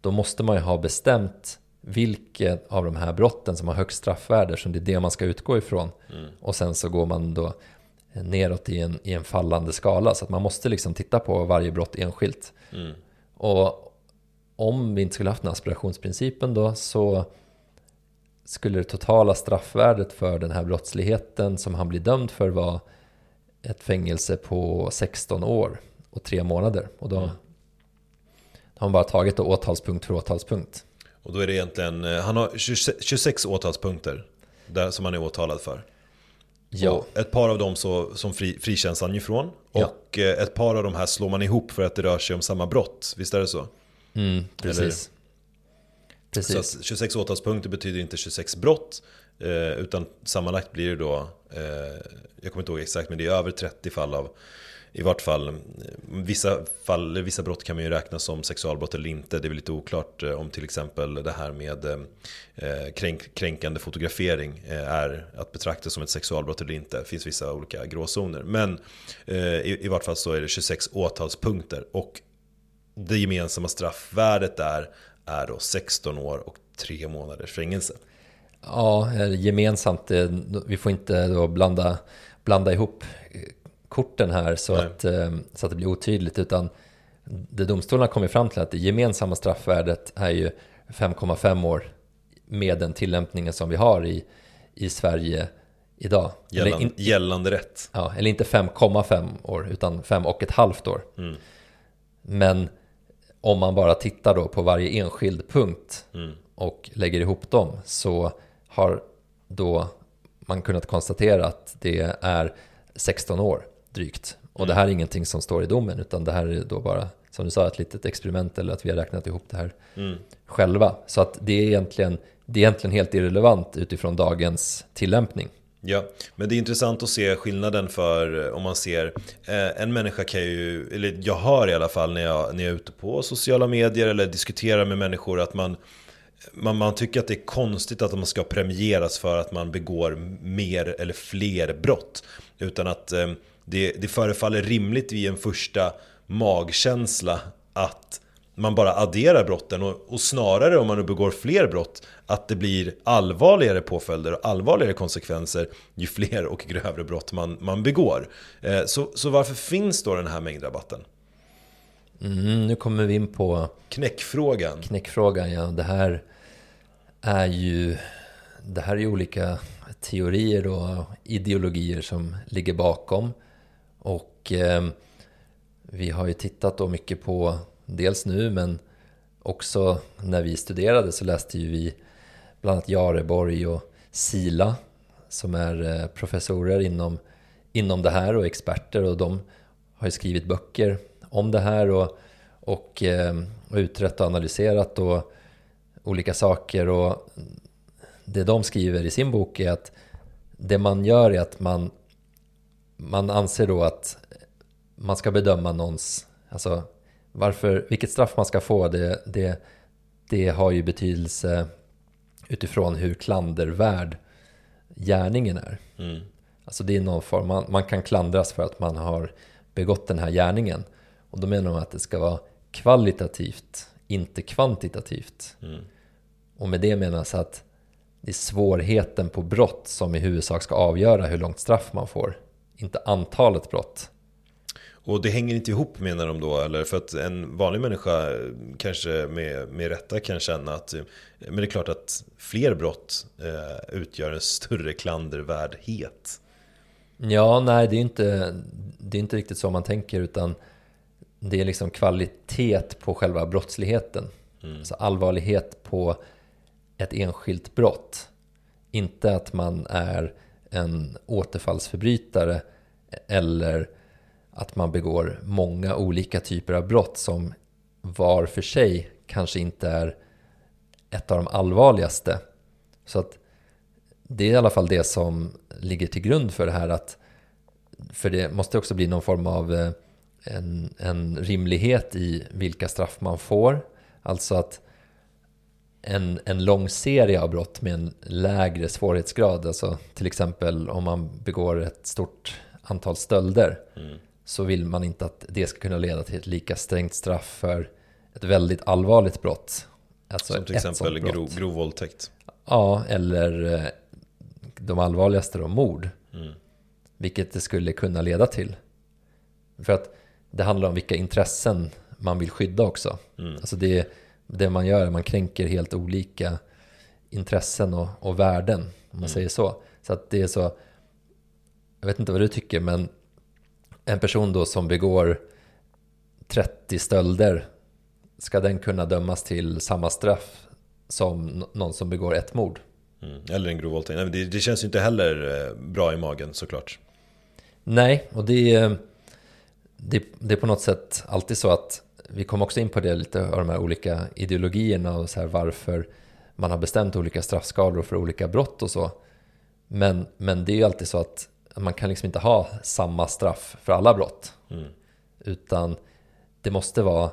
då måste man ju ha bestämt vilket av de här brotten som har högst straffvärde, som det är det man ska utgå ifrån. Mm. Och sen så går man då neråt i en, i en fallande skala, så att man måste liksom titta på varje brott enskilt. Mm. Och om vi inte skulle haft den aspirationsprincipen då så skulle det totala straffvärdet för den här brottsligheten som han blir dömd för vara ett fängelse på 16 år och tre månader. Och då Mm. har man bara tagit då åtalspunkt för åtalspunkt. Och då är det egentligen, eh, han har 26 26 åtalspunkter där, som han är åtalad för. Ja, Och ett par av dem så, som fri, frikänns han ifrån. Ja. Och eh, ett par av de här slår man ihop för att det rör sig om samma brott. Visst är det så? mm, precis. Precis. Så 26 åtalspunkter betyder inte 26 brott. Eh, utan sammanlagt blir det då, eh, jag kommer inte ihåg exakt men det är över 30 fall av i vart fall, eh, vissa, fall, vissa brott kan man ju räkna som sexualbrott eller inte. Det är väl lite oklart om till exempel det här med eh, kränk, kränkande fotografering eh, är att betrakta som ett sexualbrott eller inte. Det finns vissa olika gråzoner. Men eh, i, i vart fall så är det 26 åtalspunkter. Och det gemensamma straffvärdet där är då 16 år och 3 månaders fängelse. Ja, gemensamt. Vi får inte då blanda, blanda ihop eh, korten här så Nej. att, eh, så att det blir otydligt. Utan det domstolen har kommit fram till att det gemensamma straffvärdet är ju 5,5 år med den tillämpningen som vi har i, i Sverige idag. Gällan, in, gällande rätt. ja, eller inte 5,5 år utan 5 och ett halvt år. Mm. Men om man bara tittar då på varje enskild punkt Mm. och lägger ihop dem så har då man kunnat konstatera att det är 16 år. drygt. Och det här är ingenting som står i domen utan det här är då bara, som du sa, ett litet experiment eller att vi har räknat ihop det här Mm. själva. Så att det är egentligen, det är egentligen helt irrelevant utifrån dagens tillämpning. Ja, men det är intressant att se skillnaden för eh, om man ser eh, En människa kan ju, eller jag hör i alla fall när jag, när jag är ute på sociala medier eller diskuterar med människor att man man, man tycker att det är konstigt att man ska premieras för att man begår mer eller fler brott. Utan att eh, det, det förefaller rimligt vid en första magkänsla att man bara adderar brotten och, och snarare om man nu begår fler brott att det blir allvarligare påföljder och allvarligare konsekvenser ju fler och grövre brott man, man begår. Eh, så, så varför finns då den här mängdrabatten? Mm, nu kommer vi in på Knäckfrågan. knäckfrågan. Ja. Det här är ju det här är ju olika teorier och ideologier som ligger bakom. Och eh, vi har ju tittat då mycket på, dels nu men också när vi studerade så läste ju vi bland annat Jareborg och Sila som är eh, professorer inom, inom det här och experter och de har ju skrivit böcker om det här och, och, eh, och utrett och analyserat och olika saker. Och det de skriver i sin bok är att det man gör är att man, man anser då att man ska bedöma någons, alltså varför, vilket straff man ska få det, det, det har ju betydelse utifrån hur klandervärd gärningen är. Mm. Alltså det är någon form, man, man kan klandras för att man har begått den här gärningen. Och då menar de att det ska vara kvalitativt, inte kvantitativt. Mm. Och med det menas att det är svårheten på brott som i huvudsak ska avgöra hur långt straff man får. Inte antalet brott. Och det hänger inte ihop menar de då, eller? För att en vanlig människa kanske med, med rätta kan känna att Men det är klart att fler brott eh, utgör en större klandervärdhet. Ja, nej det är inte, det är inte riktigt så man tänker utan det är liksom kvalitet på själva brottsligheten. Mm. Alltså allvarlighet på ett enskilt brott. Inte att man är en återfallsförbrytare eller att man begår många olika typer av brott som var för sig kanske inte är ett av de allvarligaste. Så att det är i alla fall det som ligger till grund för det här att för det måste också bli någon form av eh, en, en rimlighet i vilka straff man får. Alltså att en, en lång serie av brott med en lägre svårighetsgrad, alltså till exempel om man begår ett stort antal stölder, Mm så vill man inte att det ska kunna leda till ett lika strängt straff för ett väldigt allvarligt brott. Alltså Som till exempel grov, grov våldtäkt. Ja, eller eh, de allvarligaste då, mord. Mm. Vilket det skulle kunna leda till. För att det handlar om vilka intressen man vill skydda också. Mm. Alltså det, det man gör är att man kränker helt olika intressen och, och värden, om man Mm. säger så. Så att det är så, jag vet inte vad du tycker, men en person då som begår 30 stölder, ska den kunna dömas till samma straff som någon som begår ett mord? Mm. Eller en grov våldtäkt. Det, det känns ju inte heller eh, bra i magen såklart. Nej, och det är, det, det är på något sätt alltid så att vi kom också in på det lite av de här olika ideologierna och så här varför man har bestämt olika straffskalor för olika brott och så. Men, men det är ju alltid så att man kan liksom inte ha samma straff för alla brott. Mm. Utan det måste vara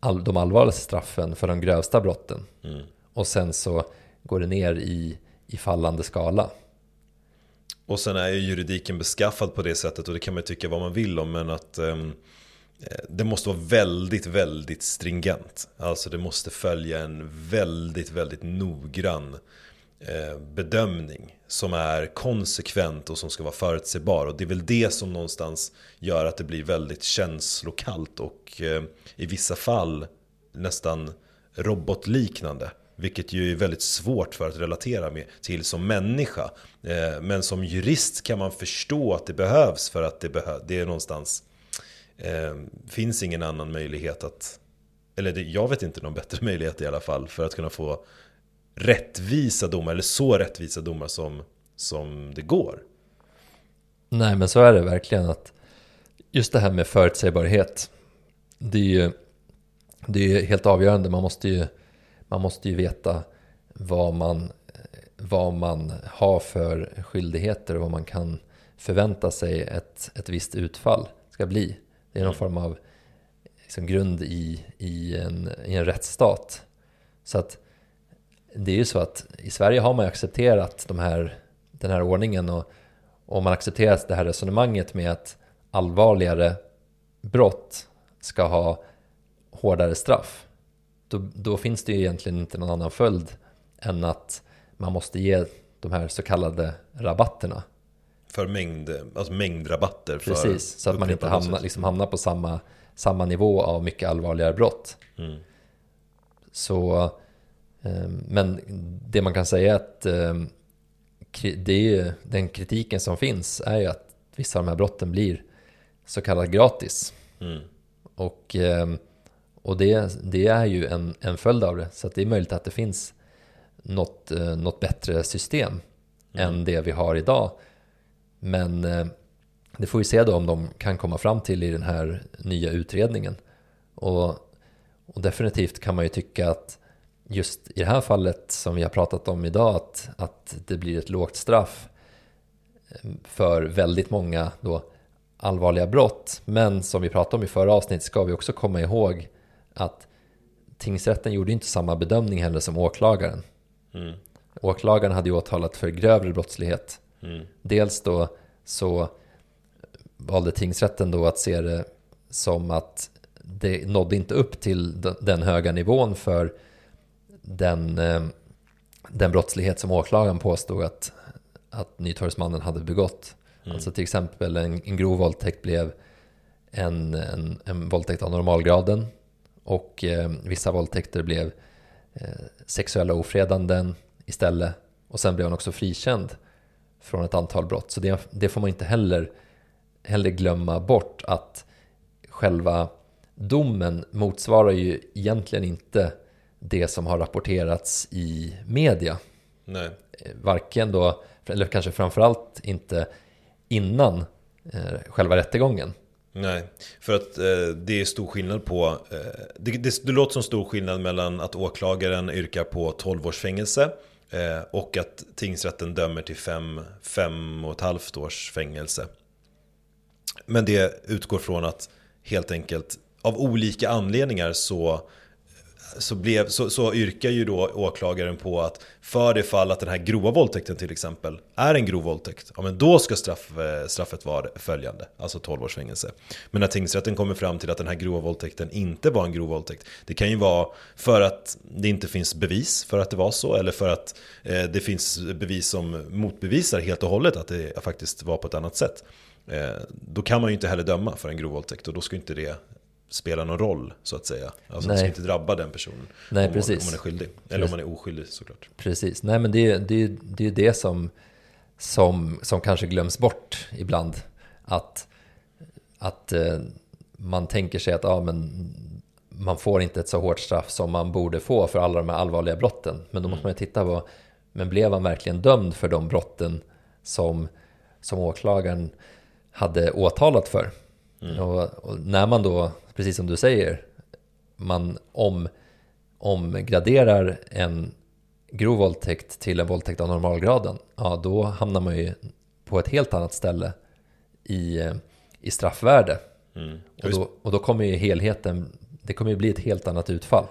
all, de allvarligaste straffen för de grövsta brotten. Mm. Och sen så går det ner i, i fallande skala. Och sen är ju juridiken beskaffad på det sättet och det kan man ju tycka vad man vill om men att eh, det måste vara väldigt, väldigt stringent. Alltså det måste följa en väldigt, väldigt noggrann Eh, bedömning som är konsekvent och som ska vara förutsägbar. Och det är väl det som någonstans gör att det blir väldigt känslokallt och eh, i vissa fall nästan robotliknande. Vilket ju är väldigt svårt för att relatera med, till som människa. Eh, men som jurist kan man förstå att det behövs för att det, behö det är någonstans eh, finns ingen annan möjlighet att eller det, jag vet inte någon bättre (laughs) möjlighet i alla fall för att kunna få rättvisa domar eller så rättvisa domar som, som det går. Nej, men så är det verkligen att just det här med förutsägbarhet, det är ju det är helt avgörande. Man måste ju, man måste ju veta vad man, vad man har för skyldigheter och vad man kan förvänta sig ett, ett visst utfall ska bli. Det är någon form av liksom grund i, i, en, i en rättsstat. Så att det är ju så att i Sverige har man accepterat de här, den här ordningen och, och man accepterat det här resonemanget med att allvarligare brott ska ha hårdare straff. Då, då finns det ju egentligen inte någon annan följd än att man måste ge de här så kallade rabatterna. För mängd, alltså mängdrabatter. Precis, så att man inte hamnar, liksom hamnar på samma, samma nivå av mycket allvarligare brott. Mm. Så, men det man kan säga är att ehm, det är ju, den kritiken som finns är ju att vissa av de här brotten blir så kallat gratis. Mm. Och, ehm, och det, det är ju en, en följd av det. Så det är möjligt att det finns något, eh, något bättre system mm. än det vi har idag. Men eh, det får vi se då om de kan komma fram till i den här nya utredningen. Och, och definitivt kan man ju tycka att just i det här fallet som vi har pratat om idag att, att det blir ett lågt straff eh, för väldigt många då allvarliga brott. Men som vi pratade om i förra avsnittet ska vi också komma ihåg att tingsrätten gjorde inte samma bedömning heller som åklagaren. Mm. Åklagaren hade ju åtalat för grövre brottslighet. Mm. Dels då så valde tingsrätten då att se det som att det nådde inte upp till den höga nivån för den, eh, den brottslighet som åklagaren påstod att, att Nytorgsmannen hade begått. Mm. Alltså till exempel en, en grov våldtäkt blev en, en, en våldtäkt av normalgraden och eh, vissa våldtäkter blev eh, sexuella ofredanden istället och sen blev han också frikänd från ett antal brott. Så det, det får man inte heller, heller glömma bort att själva domen motsvarar ju egentligen inte det som har rapporterats i media. Nej. Varken då, eller kanske framförallt inte innan eh, själva rättegången. Nej, för att eh, det är stor skillnad på... Eh, det, det, det, låter som stor skillnad mellan att åklagaren yrkar på 12 års fängelse eh, och att tingsrätten dömer till 5, 5 och ett halvt års fängelse. Men det utgår från att helt enkelt av olika anledningar så så, blev, så, så yrkar ju då åklagaren på att för det fall att den här grova våldtäkten till exempel är en grov våldtäkt, ja men då ska straff, eh, straffet vara följande, alltså 12 års fängelse. Men när tingsrätten kommer fram till att den här grova våldtäkten inte var en grov våldtäkt, det kan ju vara för att det inte finns bevis för att det var så, eller för att eh, det finns bevis som motbevisar helt och hållet att det faktiskt var på ett annat sätt. Eh, då kan man ju inte heller döma för en grov våldtäkt och då ska inte det spela någon roll så att säga. Alltså Nej. ska inte drabba den personen. Nej, om, precis. om man är skyldig. Eller om man är oskyldig såklart. Precis. Nej men det, det, det är det som, som, som kanske glöms bort ibland. Att, att eh, man tänker sig att ja, men man får inte ett så hårt straff som man borde få för alla de här allvarliga brotten. Men då måste man ju titta på, men blev han verkligen dömd för de brotten som, som åklagaren hade åtalat för? Mm. Och, och, när man då precis som du säger, man om, omgraderar en grov våldtäkt till en våldtäkt av normalgraden, ja då hamnar man ju på ett helt annat ställe i, i straffvärde. Mm. Och, då, och då kommer ju helheten, det kommer ju bli ett helt annat utfall.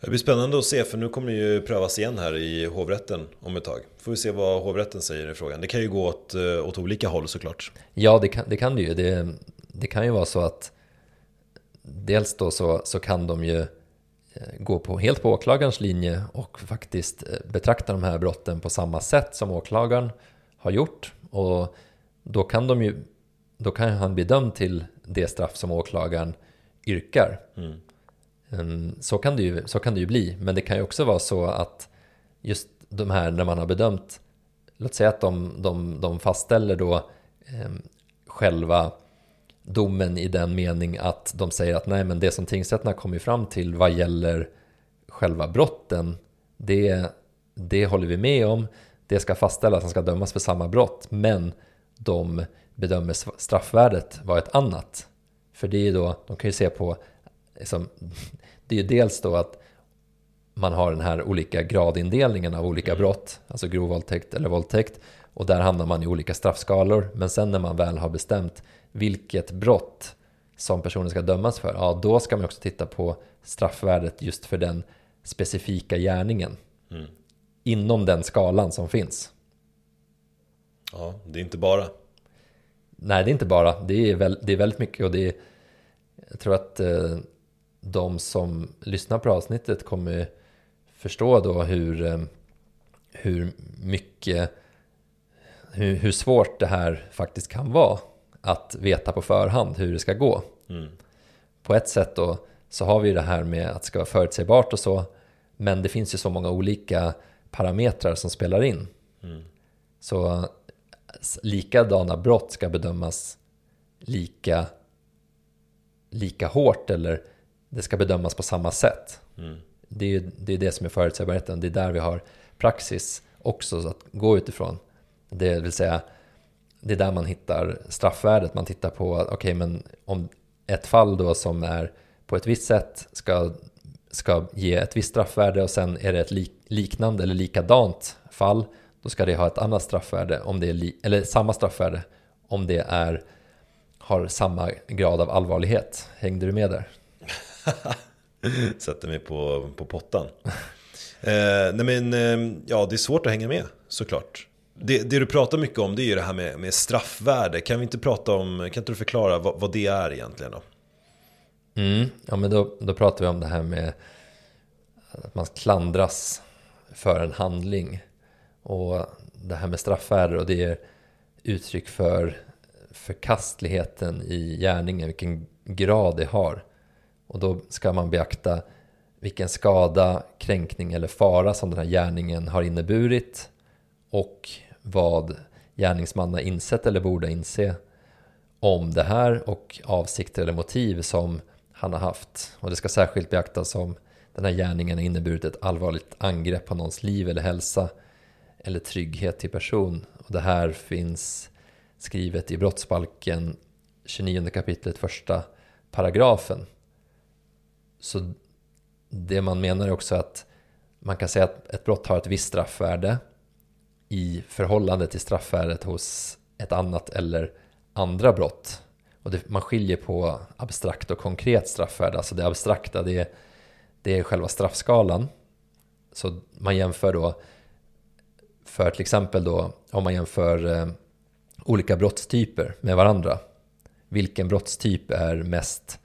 Det blir spännande att se för nu kommer det ju prövas igen här i hovrätten om ett tag. Får vi se vad hovrätten säger i frågan. Det kan ju gå åt, eh, åt olika håll såklart. Ja, det kan det, kan det ju. Det, det kan ju vara så att dels då så, så kan de ju eh, gå på, helt på åklagarens linje och faktiskt eh, betrakta de här brotten på samma sätt som åklagaren har gjort. Och då kan, de ju, då kan han bli dömd till det straff som åklagaren yrkar. Mm. Ehm, så, kan det ju, så kan det ju bli, men det kan ju också vara så att just de här när man har bedömt, låt säga att de, de, de fastställer då eh, själva domen i den mening att de säger att nej men det som tingsrätten har kommit fram till vad gäller själva brotten det, det håller vi med om. Det ska fastställas att han ska dömas för samma brott men de bedömer straffvärdet vara ett annat. För det är ju då, de kan ju se på, liksom, det är ju dels då att man har den här olika gradindelningen av olika mm. brott, alltså grov våldtäkt eller våldtäkt. Och där hamnar man i olika straffskalor. Men sen när man väl har bestämt vilket brott som personen ska dömas för, ja då ska man också titta på straffvärdet just för den specifika gärningen. Mm. Inom den skalan som finns. Ja, det är inte bara. Nej, det är inte bara. Det är, väl, det är väldigt mycket och det är, jag tror att eh, de som lyssnar på avsnittet kommer förstå då hur, eh, hur mycket, hur, hur svårt det här faktiskt kan vara att veta på förhand hur det ska gå. Mm. På ett sätt då så har vi det här med att det ska vara förutsägbart och så, men det finns ju så många olika parametrar som spelar in. Mm. Så likadana brott ska bedömas lika, lika hårt eller det ska bedömas på samma sätt. Mm. Det, är, det är det som är förutsägbarheten, det är där vi har praxis också att gå utifrån. Det vill säga, det är där man hittar straffvärdet. Man tittar på, okej okay, men om ett fall då som är på ett visst sätt ska, ska ge ett visst straffvärde och sen är det ett lik, liknande eller likadant fall, då ska det ha ett annat straffvärde, om det är li, eller samma straffvärde om det är, har samma grad av allvarlighet. Hängde du med där? (laughs) Sätter mig på, på pottan. eh, nej men, eh, ja det är svårt att hänga med såklart. Det, det, du pratar mycket om det är ju det här med, med straffvärde. Kan vi inte prata om, kan inte du förklara vad, vad det är egentligen då? Mm, ja men då, då pratar vi om det här med att man klandras för en handling. Och det här med straffvärde och det är uttryck för förkastligheten i gärningen, vilken grad det har. Och då ska man beakta vilken skada, kränkning eller fara som den här gärningen har inneburit och vad gärningsmannen har insett eller borde inse om det här och avsikter eller motiv som han har haft. Och det ska särskilt beaktas om den här gärningen har inneburit ett allvarligt angrepp på någons liv eller hälsa eller trygghet till person. Och det här finns skrivet i brottsbalken 29 kapitlet första paragrafen. Så det man menar är också att man kan säga att ett brott har ett visst straffvärde i förhållande till straffvärdet hos ett annat eller andra brott. Och det, man skiljer på abstrakt och konkret straffvärde. Alltså det abstrakta det är, det är själva straffskalan. Så man jämför då för till exempel då om man jämför eh, olika brottstyper med varandra. Vilken brottstyp är mest,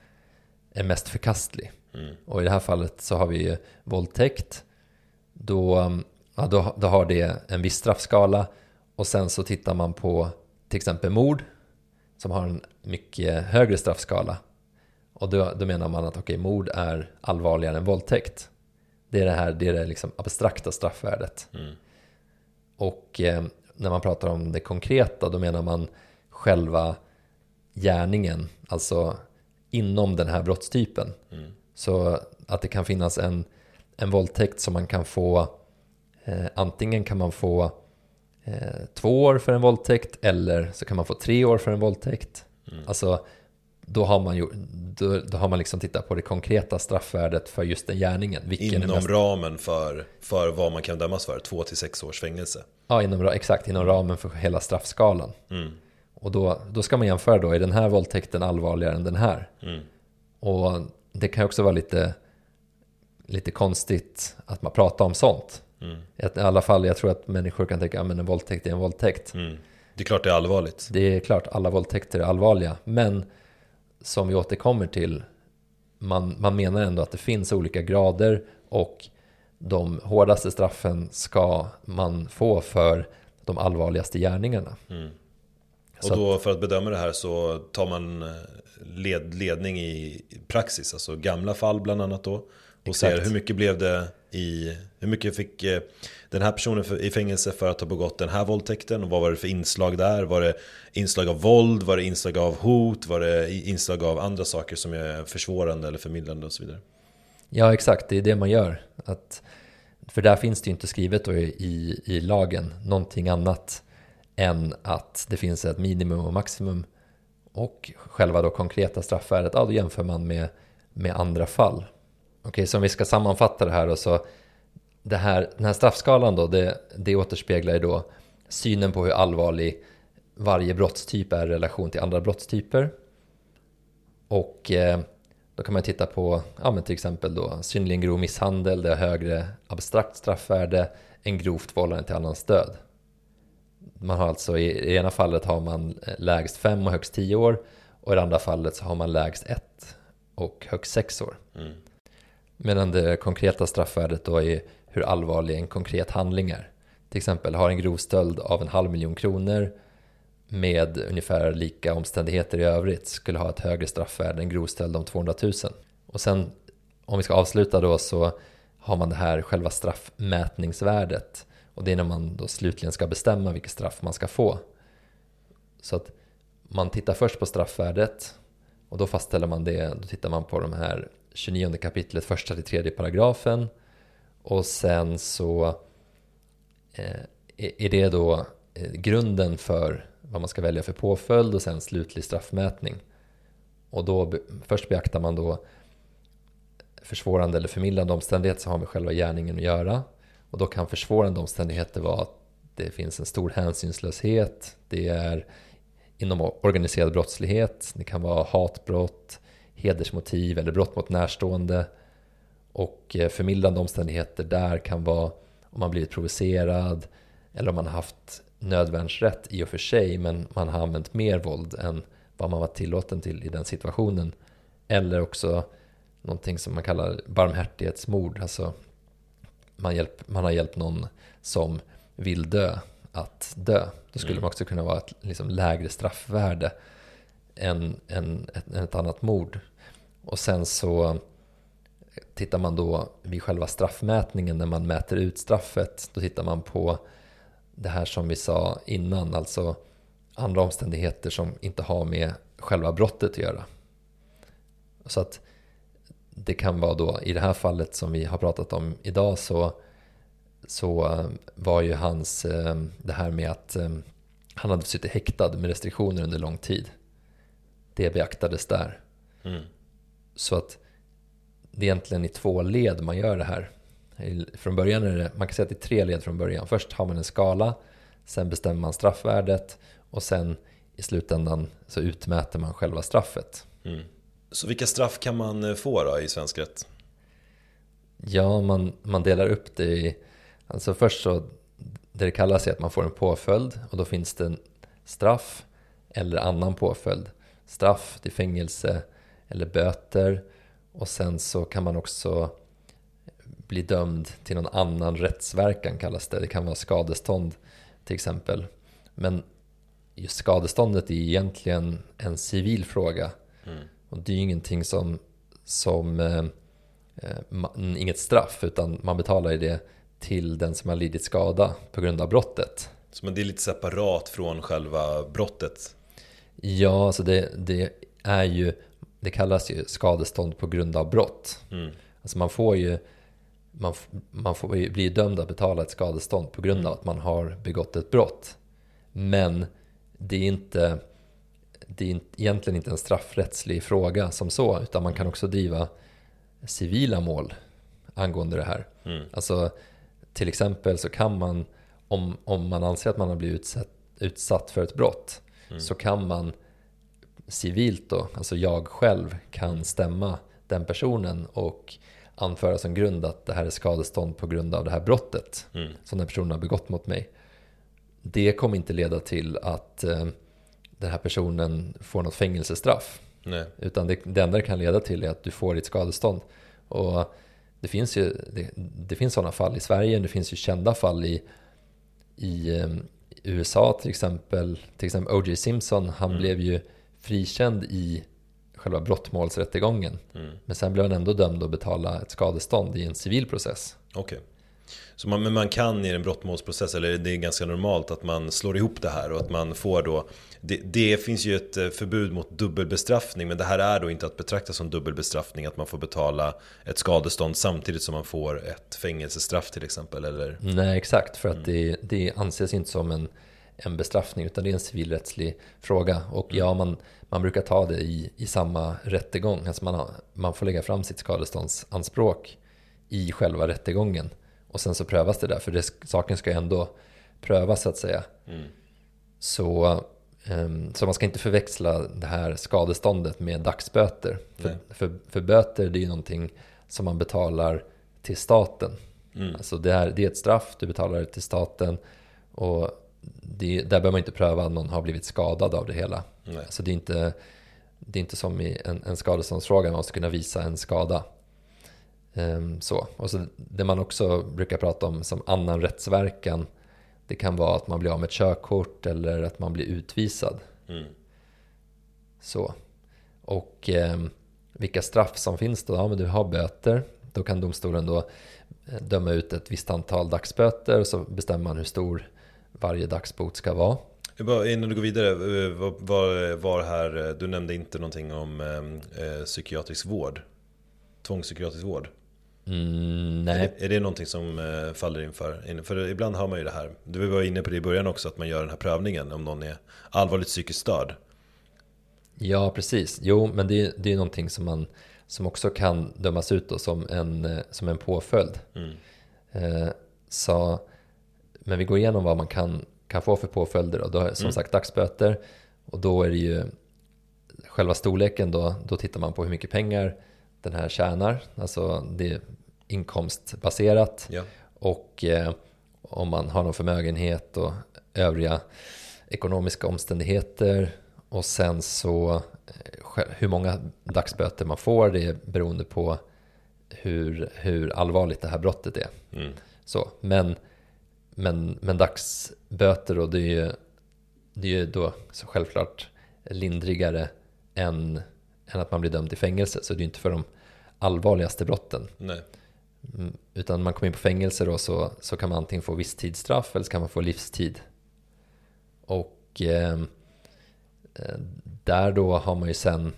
är mest förkastlig? Mm. Och i det här fallet så har vi våldtäkt. Då, ja, då, då har det en viss straffskala. Och sen så tittar man på till exempel mord som har en mycket högre straffskala. Och då, då menar man att okay, mord är allvarligare än våldtäkt. Det är det här det är det liksom abstrakta straffvärdet. Mm. Och eh, när man pratar om det konkreta då menar man själva gärningen, alltså inom den här brottstypen. Mm. Så att det kan finnas en, en våldtäkt som man kan få, antingen kan man få eh, två år för en våldtäkt eller så kan man få tre år för en våldtäkt. Mm. Alltså då har man, ju, då, då, har man liksom tittat på det konkreta straffvärdet för just den gärningen. Inom mest... ramen för, för vad man kan dömas för, två till sex års fängelse. Ja, inom, exakt, inom ramen för hela straffskalan. Mm. Och då, då ska man jämföra då, är den här våldtäkten allvarligare än den här? Mm. Och det kan också vara lite, lite konstigt att man pratar om sånt. Mm. I alla fall, jag tror att människor kan tänka att en våldtäkt är en våldtäkt. Mm. Det är klart det är allvarligt. Det är klart, alla våldtäkter är allvarliga. Men som vi återkommer till, man, man menar ändå att det finns olika grader och de hårdaste straffen ska man få för de allvarligaste gärningarna. Mm. Och då för att bedöma det här så tar man eh, led, ledning i praxis, alltså gamla fall bland annat då. Och ser hur mycket blev det i, hur mycket fick eh, den här personen i fängelse för att ha begått den här våldtäkten? Och vad var det för inslag där? Var det inslag av våld? Var det inslag av hot? Var det inslag av andra saker som är försvårande eller förmildrande och så vidare? Ja, exakt. Det är det man gör. Att, för där finns det ju inte skrivet i, i lagen någonting annat än att det finns ett minimum och maximum och själva då konkreta straffvärdet, ja då jämför man med, med andra fall. Okej, så om vi ska sammanfatta det här och så det här, den här straffskalan då, det, det återspeglar ju då synen på hur allvarlig varje brottstyp är i relation till andra brottstyper. Och eh, då kan man titta på ja, men till exempel då, synnerligen grov misshandel, det har högre abstrakt straffvärde än grovt vållande till annans död. Man har alltså, i, i ena fallet har man lägst fem och högst tio år och i det andra fallet så har man lägst ett och högst sex år. Mm. Medan det konkreta straffvärdet då är hur allvarlig en konkret handling är. Till exempel har en grov stöld av en halv miljon kronor med ungefär lika omständigheter i övrigt skulle ha ett högre straffvärde än grov stöld om 200 000. Och sen om vi ska avsluta då så har man det här själva straffmätningsvärdet och det är när man då slutligen ska bestämma vilket straff man ska få. Så att man tittar först på straffvärdet och då fastställer man det, då tittar man på de här 29 kapitlet första till tredje paragrafen och sen så eh, är det då eh, grunden för vad man ska välja för påföljd och sen slutlig straffmätning. Och då först beaktar man då försvårande eller förmildrande omständigheter som har med själva gärningen att göra. Och då kan försvårande omständigheter vara att det finns en stor hänsynslöshet, det är inom organiserad brottslighet, det kan vara hatbrott, hedersmotiv eller brott mot närstående. Och eh, förmildrande omständigheter där kan vara om man blivit provocerad eller om man haft nödvärnsrätt i och för sig men man har använt mer våld än vad man var tillåten till i den situationen. Eller också någonting som man kallar barmhärtighetsmord. Alltså man, hjälp, man har hjälpt någon som vill dö att dö. Då skulle mm. man också kunna vara ett liksom, lägre straffvärde än, en, ett, ett annat mord. Och sen så tittar man då vid själva straffmätningen när man mäter ut straffet. Då tittar man på det här som vi sa innan, alltså andra omständigheter som inte har med själva brottet att göra. Så att det kan vara då, i det här fallet som vi har pratat om idag så, så eh, var ju hans, eh, det här med att eh, han hade suttit häktad med restriktioner under lång tid. Det beaktades där. Mm. Så att det är egentligen i två led man gör det här. Från början är det, man kan säga att det är tre led från början. Först har man en skala, sen bestämmer man straffvärdet och sen i slutändan så utmäter man själva straffet. Mm. Så vilka straff kan man eh, få då i svensk rätt? Ja, man, man delar upp det i, alltså först så, det det kallas är att man får en påföljd och då finns det en straff eller annan påföljd. Straff till fängelse eller böter och sen så kan man också bli dömd till någon annan rättsverkan kallas det. Det kan vara skadestånd till exempel. Men just skadeståndet är egentligen en civil fråga. Mm. Och det är ju ingenting som, som eh, eh inget straff utan man betalar ju det till den som har lidit skada på grund av brottet. Så men det är lite separat från själva brottet? Ja, alltså det, det är ju, det kallas ju skadestånd på grund av brott. Mm. Alltså man får ju man, man får bli dömd att betala ett skadestånd på grund av att man har begått ett brott. Men det är inte det är egentligen inte en straffrättslig fråga som så, utan man kan också driva civila mål angående det här. Mm. Alltså till exempel så kan man, om, om man anser att man har blivit utsatt, utsatt för ett brott, mm. så kan man civilt då, alltså jag själv kan stämma den personen och anföra som grund att det här är skadestånd på grund av det här brottet mm. som den personen har begått mot mig. Det kommer inte leda till att eh, den här personen får något fängelsestraff. Nej. Utan det, det enda det kan leda till är att du får ditt skadestånd. Och det finns ju det, det finns sådana fall i Sverige, det finns ju kända fall i, i um, USA till exempel. Till exempel O.J. Simpson, han mm. blev ju frikänd i själva brottmålsrättegången. Mm. Men sen blev han ändå dömd att betala ett skadestånd i en civil process. Okay. Så man, men man kan i en brottmålsprocess, eller det är ganska normalt att man slår ihop det här och att man får då det, det, finns ju ett eh, förbud mot dubbelbestraffning men det här är då inte att betrakta som dubbelbestraffning att man får betala ett skadestånd samtidigt som man får ett fängelsestraff till exempel eller? Nej exakt för att mm. det, det anses inte som en, en bestraffning utan det är en civilrättslig fråga. Och ja, man, man brukar ta det i, i samma rättegång. Alltså man, har, man får lägga fram sitt skadeståndsanspråk i själva rättegången. Och sen så prövas det där, för det, saken ska ju ändå prövas så att säga. Mm. Så, um, så man ska inte förväxla det här skadeståndet med dagsböter. För, för, för, böter det är ju någonting som man betalar till staten. Mm. Alltså det, är, det är ett straff, du betalar det till staten. Och det, där behöver man inte pröva att någon har blivit skadad av det hela. Nej. Alltså det, är inte, det är inte som i en, en skadeståndsfråga, man måste kunna visa en skada. Um, så. Och så det man också brukar prata om som annan rättsverkan, det kan vara att man blir av med ett körkort eller att man blir utvisad. Mm. Så. Och eh, vilka straff som finns då? Ja, men du har böter. Då kan domstolen då eh, döma ut ett visst antal dagsböter och så bestämmer man hur stor varje dagsbot ska vara. Bara innan du går vidare, eh, var, var här, eh, du nämnde inte någonting om eh, psykiatrisk vård? Tvångspsykiatrisk vård? Mm, nej. Är det, är det någonting som eh, faller inför? För ibland har man ju det här, du var inne på det i början också, att man gör den här prövningen om någon är allvarligt psykiskt störd. Ja, precis. Jo, men det, det är någonting som man som också kan dömas ut då som en, eh, som en påföljd. Mm. Eh, så, men vi går igenom vad man kan, kan få för påföljder. Och då, som mm. sagt dagsböter. Och då är det ju själva storleken då, då tittar man på hur mycket pengar den här tjänar. Alltså det inkomstbaserat. Ja. Och eh, om man har någon förmögenhet och övriga ekonomiska omständigheter. Och sen så eh, hur många dagsböter man får det är beroende på hur, hur allvarligt det här brottet är. Mm. Så, men, men, men dagsböter då, det är ju, det är ju då så självklart lindrigare än, än att man blir dömd till fängelse. Så det är ju inte för de allvarligaste brotten. Nej. Mm, utan man kommer in på fängelse då så, så kan man antingen få visstidsstraff eller så kan man få livstid. Och eh, eh, där då har man ju sen,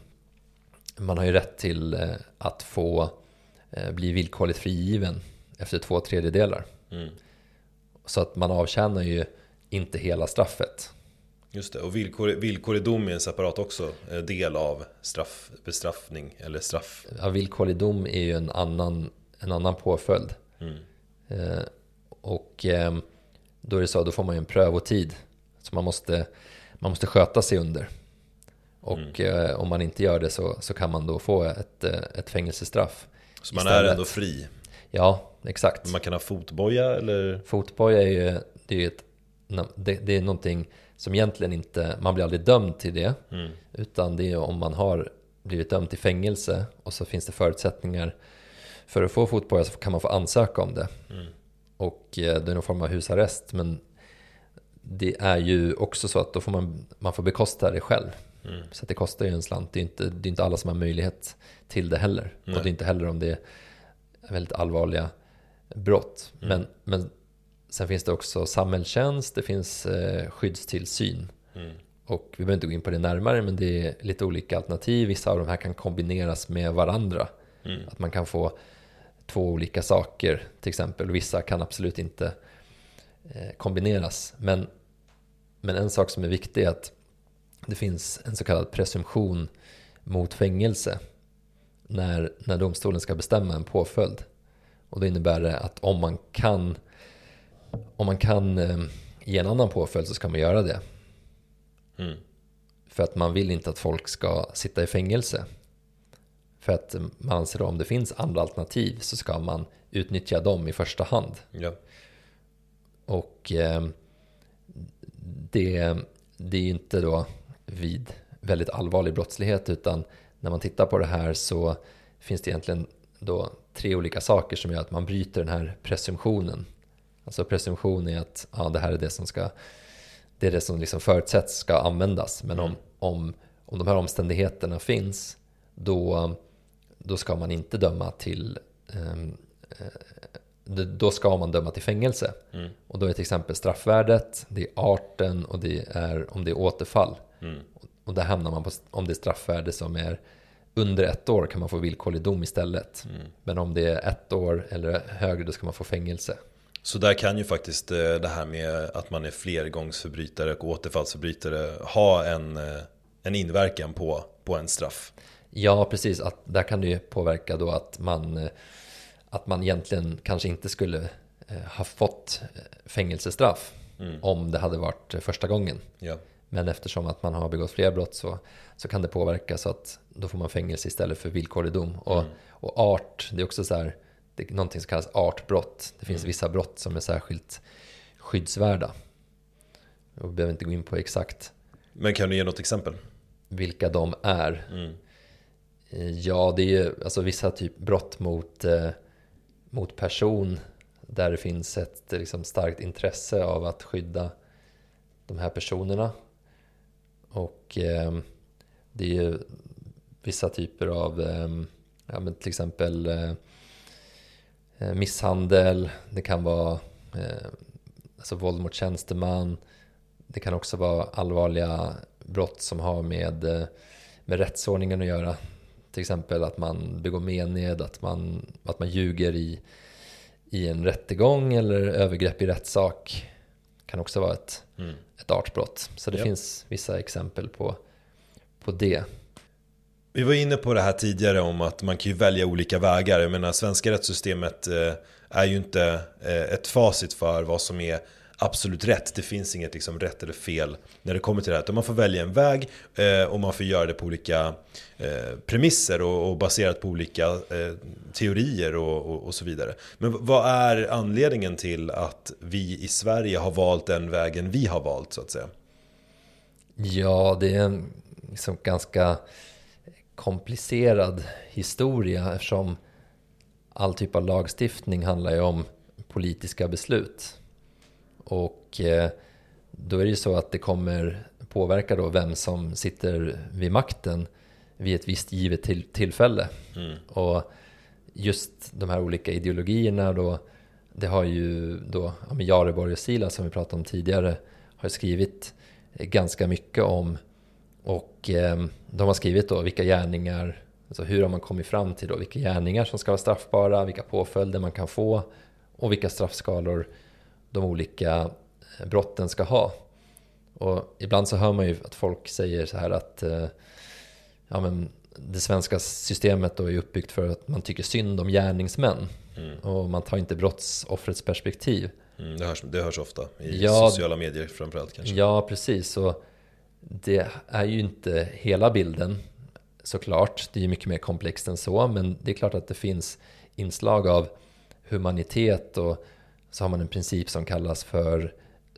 man har ju rätt till eh, att få eh, bli villkorligt frigiven efter två tredjedelar. Mm. Så att man avtjänar ju inte hela straffet. Just det, och villkor, villkorlig dom är en separat också eh, del av straff, bestraffning eller straff. Ja, villkorlig dom är ju en annan, en annan påföljd. Mm. Eh, och eh, då är det så, då får man ju en prövotid. Så man måste, man måste sköta sig under. Och mm. eh, om man inte gör det så, så kan man då få ett, eh, ett fängelsestraff. Så man istället. är ändå fri? Ja, exakt. Man kan ha fotboja eller? Fotboja är ju, det är, ett, det, det är någonting som egentligen inte, man blir aldrig dömd till det. Mm. Utan det är om man har blivit dömd till fängelse och så finns det förutsättningar för att få fotboja så kan man få ansöka om det. Mm. Och eh, det är någon form av husarrest. Men det är ju också så att då får man, man får bekosta det själv. Mm. Så det kostar ju en slant. Det är, inte, det är inte alla som har möjlighet till det heller. Nej. Och det är inte heller om det är väldigt allvarliga brott. Mm. Men, men Sen finns det också samhällstjänst, det finns eh, skyddstillsyn. Mm. Och vi behöver inte gå in på det närmare, men det är lite olika alternativ. Vissa av de här kan kombineras med varandra. Mm. Att man kan få två olika saker till exempel. Vissa kan absolut inte eh, kombineras. Men, men en sak som är viktig är att det finns en så kallad presumtion mot fängelse när, när domstolen ska bestämma en påföljd. Och det innebär det att om man kan om man kan eh, ge en annan påföljd så ska man göra det. Mm. För att man vill inte att folk ska sitta i fängelse. För att man anser om det finns andra alternativ så ska man utnyttja dem i första hand. Ja. Och eh, det, det är inte då vid väldigt allvarlig brottslighet utan när man tittar på det här så finns det egentligen då tre olika saker som gör att man bryter den här presumtionen Alltså presumtion är att ja, det här är det som ska det är det som liksom förutsätts ska användas. Men om, mm. om, om de här omständigheterna finns då, då ska man inte döma till um, då ska man döma till fängelse. Mm. Och då är till exempel straffvärdet, det är arten och det är om det är återfall. Mm. Och där hamnar man på om det är straffvärde som är under ett år kan man få villkorlig dom istället. Mm. Men om det är ett år eller högre då ska man få fängelse. Så där kan ju faktiskt eh, det här med att man är flergångsförbrytare och återfallsförbrytare ha en, eh, en inverkan på, på en straff. Ja, precis. Att där kan det ju påverka då att man, eh, att man egentligen kanske inte skulle ha fått fängelsestraff mm. om det hade varit första gången. Ja. Men eftersom att man har begått fler brott så, så kan det påverka så att då får man fängelse istället för villkorlig dom. Och, mm. och art, det är också så här, det är någonting som kallas artbrott. Det finns mm. vissa brott som är särskilt skyddsvärda. Och vi behöver inte gå in på exakt. Men kan du ge något exempel? Vilka de är. Mm. Eh, ja, det är ju alltså vissa typ brott mot, eh, mot person där det finns ett liksom, starkt intresse av att skydda de här personerna. Och eh, det är ju vissa typer av, eh, ja, men till exempel eh, eh, misshandel, det kan vara eh, alltså våld mot tjänsteman, det kan också vara allvarliga brott som har med, eh, med rättsordningen att göra. Till exempel att man begår mened, att man, att man ljuger i, i en rättegång eller övergrepp i rättssak. kan också vara ett, mm. ett artbrott. Så det ja. finns vissa exempel på, på det. Vi var inne på det här tidigare om att man kan ju välja olika vägar. Jag menar, svenska rättssystemet eh, är ju inte eh, ett facit för vad som är absolut rätt. Det finns inget liksom rätt eller fel när det kommer till det här. Man får välja en väg eh, och man får göra det på olika eh, premisser och baserat på olika eh, teorier och så vidare. Men vad är anledningen till att vi i Sverige har valt den vägen vi har valt så att säga? Ja, det är en liksom ganska komplicerad historia eftersom all typ av lagstiftning handlar ju om politiska beslut. Och eh, då är det ju så att det kommer påverka då vem som sitter vid makten vid ett visst givet till tillfälle. Mm. Och just de här olika ideologierna då, det har ju då, ja, Jareborg och Sila som vi pratade om tidigare, har skrivit ganska mycket om och eh, de har skrivit då vilka gärningar, alltså hur har man kommit fram till då vilka gärningar som ska vara straffbara, vilka påföljder man kan få och vilka straffskalor de olika eh, brotten ska ha. Och ibland så hör man ju att folk säger så här att eh, ja, men det svenska systemet då är uppbyggt för att man tycker synd om gärningsmän mm. och man tar inte brottsoffrets perspektiv. Mm, det, hörs, det hörs ofta i ja, sociala medier framförallt kanske. Ja, precis. Och det är ju inte hela bilden såklart. Det är ju mycket mer komplext än så, men det är klart att det finns inslag av humanitet och så har man en princip som kallas för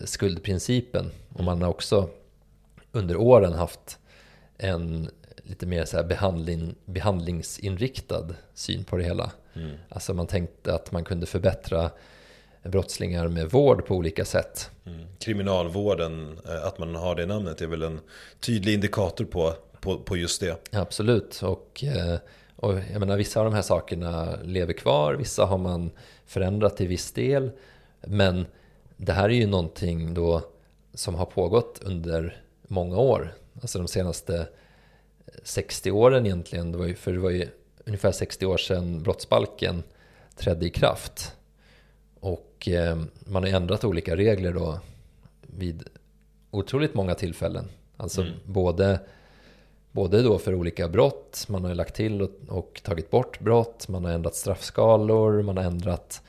skuldprincipen. Och man har också under åren haft en lite mer så behandling, behandlingsinriktad syn på det hela. Mm. Alltså man tänkte att man kunde förbättra brottslingar med vård på olika sätt. Mm. Kriminalvården, eh, att man har det namnet är väl en tydlig indikator på, på, på just det. Absolut, och, eh, och jag menar vissa av de här sakerna lever kvar, vissa har man förändrat till viss del. Men det här är ju någonting då som har pågått under många år. Alltså de senaste 60 åren egentligen. Det var ju, för det var ju ungefär 60 år sedan brottsbalken trädde i kraft. Och eh, man har ändrat olika regler då vid otroligt många tillfällen. Alltså mm. både, både då för olika brott, man har lagt till och, och, tagit bort brott, man har ändrat straffskalor, man har ändrat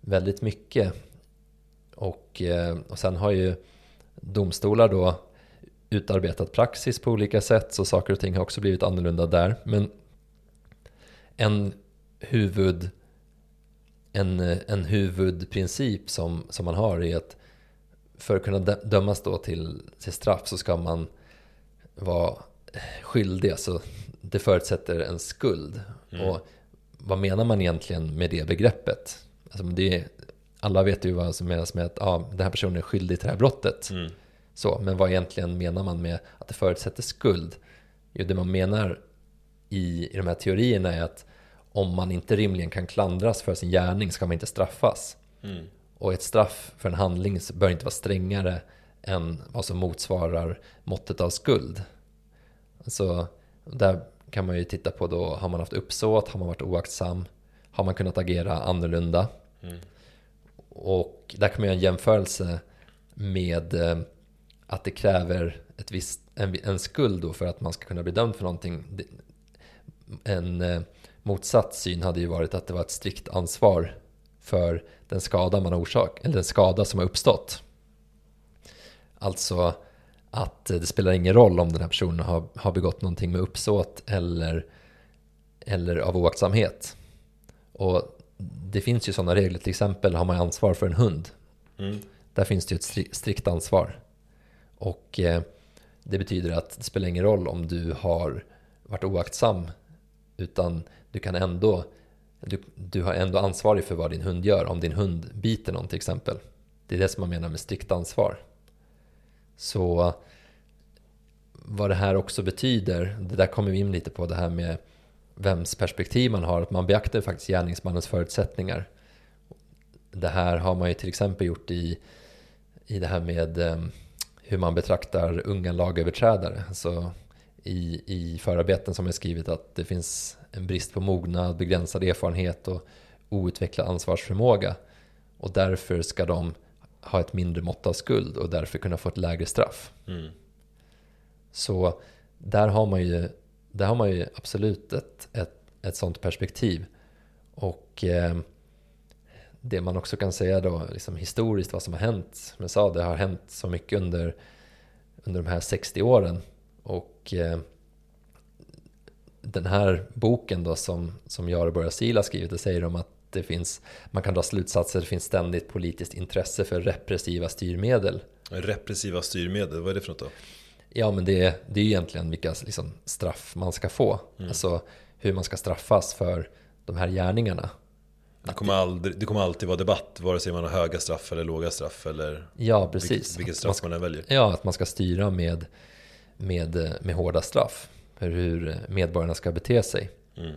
väldigt mycket. Och, eh, och sen har ju domstolar då utarbetat praxis på olika sätt så saker och ting har också blivit annorlunda där. Men en huvud en, en huvudprincip som, som man har är att för att kunna dömas då till, till straff så ska man vara skyldig. Alltså det förutsätter en skuld. Mm. Och vad menar man egentligen med det begreppet? Alltså det, alla vet ju vad som menas med att ah, den här personen är skyldig till det här brottet. Mm. Så, men vad egentligen menar man med att det förutsätter skuld? Jo, det man menar i, i de här teorierna är att om man inte rimligen kan klandras för sin gärning ska man inte straffas. Mm. Och ett straff för en handling bör inte vara strängare än vad som motsvarar måttet av skuld. Så där kan man ju titta på då, har man haft uppsåt, har man varit oaktsam, har man kunnat agera annorlunda? Mm. Och där kan man göra en jämförelse med eh, att det kräver ett visst, en, en skuld då för att man ska kunna bli dömd för någonting. En eh, motsatt syn hade ju varit att det var ett strikt ansvar för den skada man har orsak, eller den skada som har uppstått. Alltså att det spelar ingen roll om den här personen har, har begått någonting med uppsåt eller, eller av oaktsamhet. Och det finns ju sådana regler, till exempel har man ansvar för en hund. Mm. Där finns det ju ett strikt ansvar. Och eh, det betyder att det spelar ingen roll om du har varit oaktsam utan du kan ändå du, du har ändå ansvarig för vad din hund gör om din hund biter någon till exempel. Det är det som man menar med strikt ansvar. Så vad det här också betyder, det där kommer vi in lite på det här med vems perspektiv man har, att man beaktar faktiskt gärningsmannens förutsättningar. Det här har man ju till exempel gjort i, i det här med eh, hur man betraktar unga lagöverträdare. Alltså i, i förarbeten som jag skrivit att det finns en brist på mognad, begränsad erfarenhet och outvecklad ansvarsförmåga. Och därför ska de ha ett mindre mått av skuld och därför kunna få ett lägre straff. Mm. Så där har man ju, där har man ju absolut ett, ett, ett sånt perspektiv. Och eh, det man också kan säga då, liksom historiskt vad som har hänt, som jag sa, det har hänt så mycket under, under de här 60 åren. Och eh, den här boken då som, som Jareborg Asil har skrivit, det säger de att det finns, man kan dra slutsatser, det finns ständigt politiskt intresse för repressiva styrmedel. Repressiva styrmedel, vad är det för något då? Ja, men det, det är egentligen vilka liksom, straff man ska få. Mm. Alltså hur man ska straffas för de här gärningarna. Det kommer, aldrig, det kommer alltid vara debatt, vare sig man har höga straff eller låga straff eller ja, precis. vilket, vilket straff man, man än väljer. Ja, att man ska styra med, med, med hårda straff hur medborgarna ska bete sig. Mm.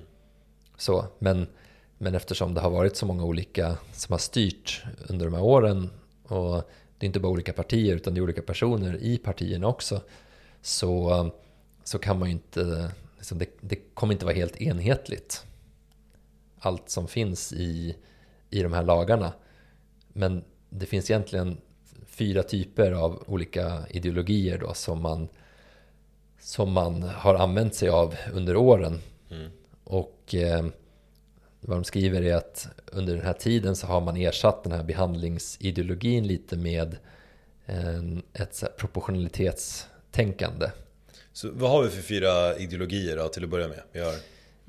Så, men, men eftersom det har varit så många olika som har styrt under de här åren och det är inte bara olika partier utan det är olika personer i partierna också så, så kan man ju inte, liksom det, det kommer inte vara helt enhetligt allt som finns i, i de här lagarna. Men det finns egentligen fyra typer av olika ideologier då som man, som man har använt sig av under åren. Mm. Och eh, vad de skriver är att under den här tiden så har man ersatt den här behandlingsideologin lite med en, ett proportionalitetstänkande. Så vad har vi för fyra ideologier då, till att börja med? Vi har...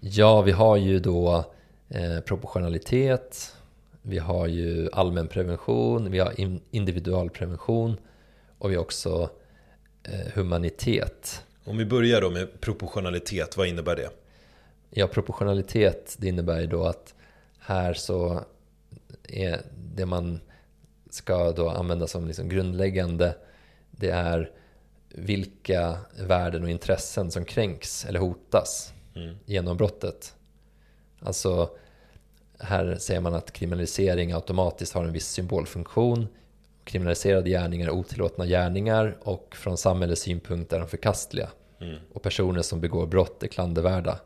Ja, vi har ju då eh, proportionalitet, vi har ju allmänprevention, vi har individualprevention och vi har också eh, humanitet. Om vi börjar då med proportionalitet, vad innebär det? Ja, proportionalitet det innebär ju då att här så är det man ska då använda som liksom grundläggande det är vilka värden och intressen som kränks eller hotas mm. genom brottet. Alltså här säger man att kriminalisering automatiskt har en viss symbolfunktion. Kriminaliserade gärningar är otillåtna gärningar och från samhällets synpunkt är de förkastliga. Mm. Och personer som begår brott är klandervärda.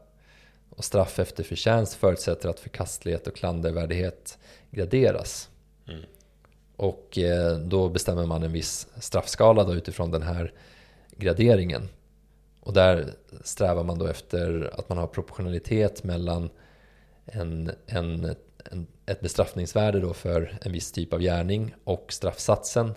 Och straff efter förtjänst förutsätter att förkastlighet och klandervärdighet graderas. Mm. Och eh, då bestämmer man en viss straffskala då utifrån den här graderingen. Och där strävar man då efter att man har proportionalitet mellan en, en, en, ett bestraffningsvärde då för en viss typ av gärning och straffsatsen.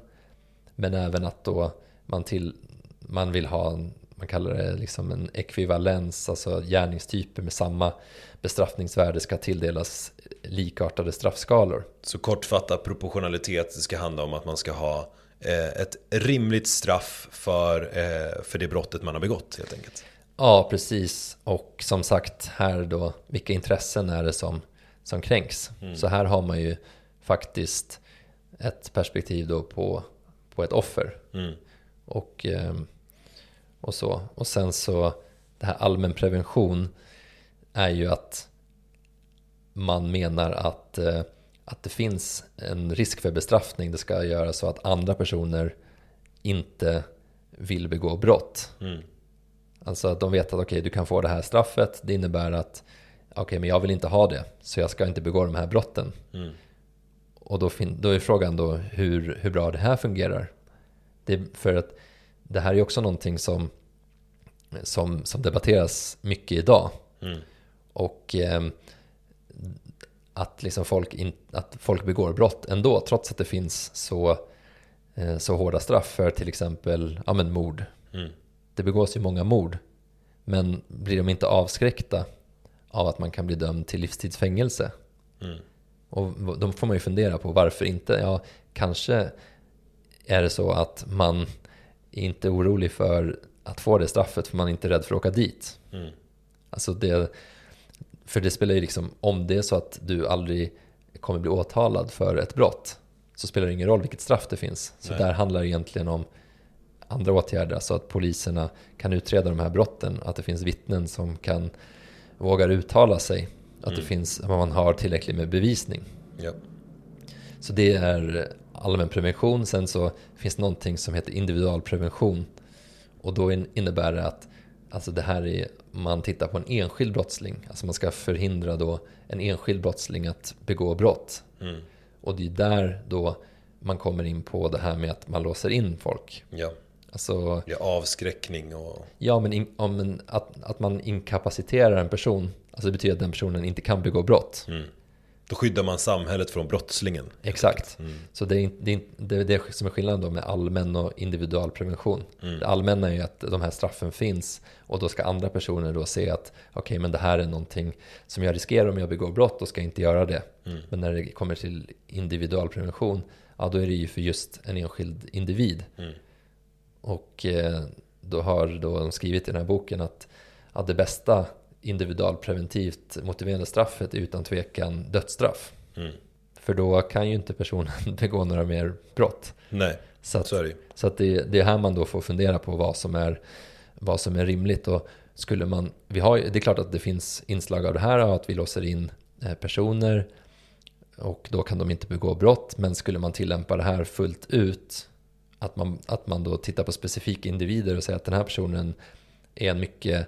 Men även att då man, till, man vill ha, en, man kallar det liksom en ekvivalens, alltså gärningstyper med samma bestraffningsvärde ska tilldelas likartade straffskalor. Så kortfattat proportionalitet ska handla om att man ska ha eh, ett rimligt straff för, eh, för det brottet man har begått helt enkelt. Ja, precis. Och som sagt, här då, vilka intressen är det som, som kränks? Mm. Så här har man ju faktiskt ett perspektiv då på, på ett offer. Mm. Och, ehm, och så. Och sen så, det här allmänprevention är ju att man menar att, eh, att det finns en risk för bestraffning. Det ska göra så att andra personer inte vill begå brott. Mm. Alltså att de vet att okej, okay, du kan få det här straffet. Det innebär att okej, okay, men jag vill inte ha det. Så jag ska inte begå de här brotten. Mm. Och då, då är frågan då hur, hur bra det här fungerar. Det, för att det här är också någonting som, som, som debatteras mycket idag. Mm. Och eh, att, liksom folk in, att folk begår brott ändå, trots att det finns så, eh, så hårda straff för till exempel ja, men mord. Mm. Det begås ju många mord. Men blir de inte avskräckta av att man kan bli dömd till livstidsfängelse? Mm. Och då får man ju fundera på varför inte? Ja, kanske är det så att man är inte orolig för att få det straffet för man är inte rädd för att åka dit. Mm. Alltså det, för det spelar ju liksom, om det är så att du aldrig kommer bli åtalad för ett brott så spelar det ingen roll vilket straff det finns. Så Nej. där handlar det egentligen om andra åtgärder, alltså att poliserna kan utreda de här brotten, att det finns vittnen som kan vågar uttala sig, att det finns, att man har tillräckligt med bevisning. Ja. Så det är allmän prevention. Sen så finns det någonting som heter individualprevention. Och då in- innebär det att alltså det här är, man tittar på en enskild brottsling. Alltså man ska förhindra då en enskild brottsling att begå brott. Mm. Och det är där då man kommer in på det här med att man låser in folk. ja. Alltså, är avskräckning och... ja men, in, om en, att, att man inkapaciterar en person, alltså det betyder att den personen inte kan begå brott. Mm. Då skyddar man samhället från brottslingen. Exakt. Mm. Så det är, det, är, det är det som är skillnaden då med allmän och individualprevention. Mm. Det allmänna är ju att de här straffen finns och då ska andra personer då se att okej, men det här är någonting som jag riskerar om jag begår brott, då ska jag inte göra det. Mm. Men när det kommer till individualprevention, ja då är det ju för just en enskild individ. Mm. Och eh, då har då de skrivit i den här boken att, att det bästa individualpreventivt motiverande straffet är utan tvekan dödsstraff. Mm. För då kan ju inte personen (laughs) begå några mer brott. Nej, Så, att, ju. så att det, det är här man då får fundera på vad som är, vad som är rimligt. Och skulle man, vi har, det är klart att det finns inslag av det här, att vi låser in eh, personer och då kan de inte begå brott. Men skulle man tillämpa det här fullt ut, att man, att man då tittar på specifika individer och säger att den här personen är en mycket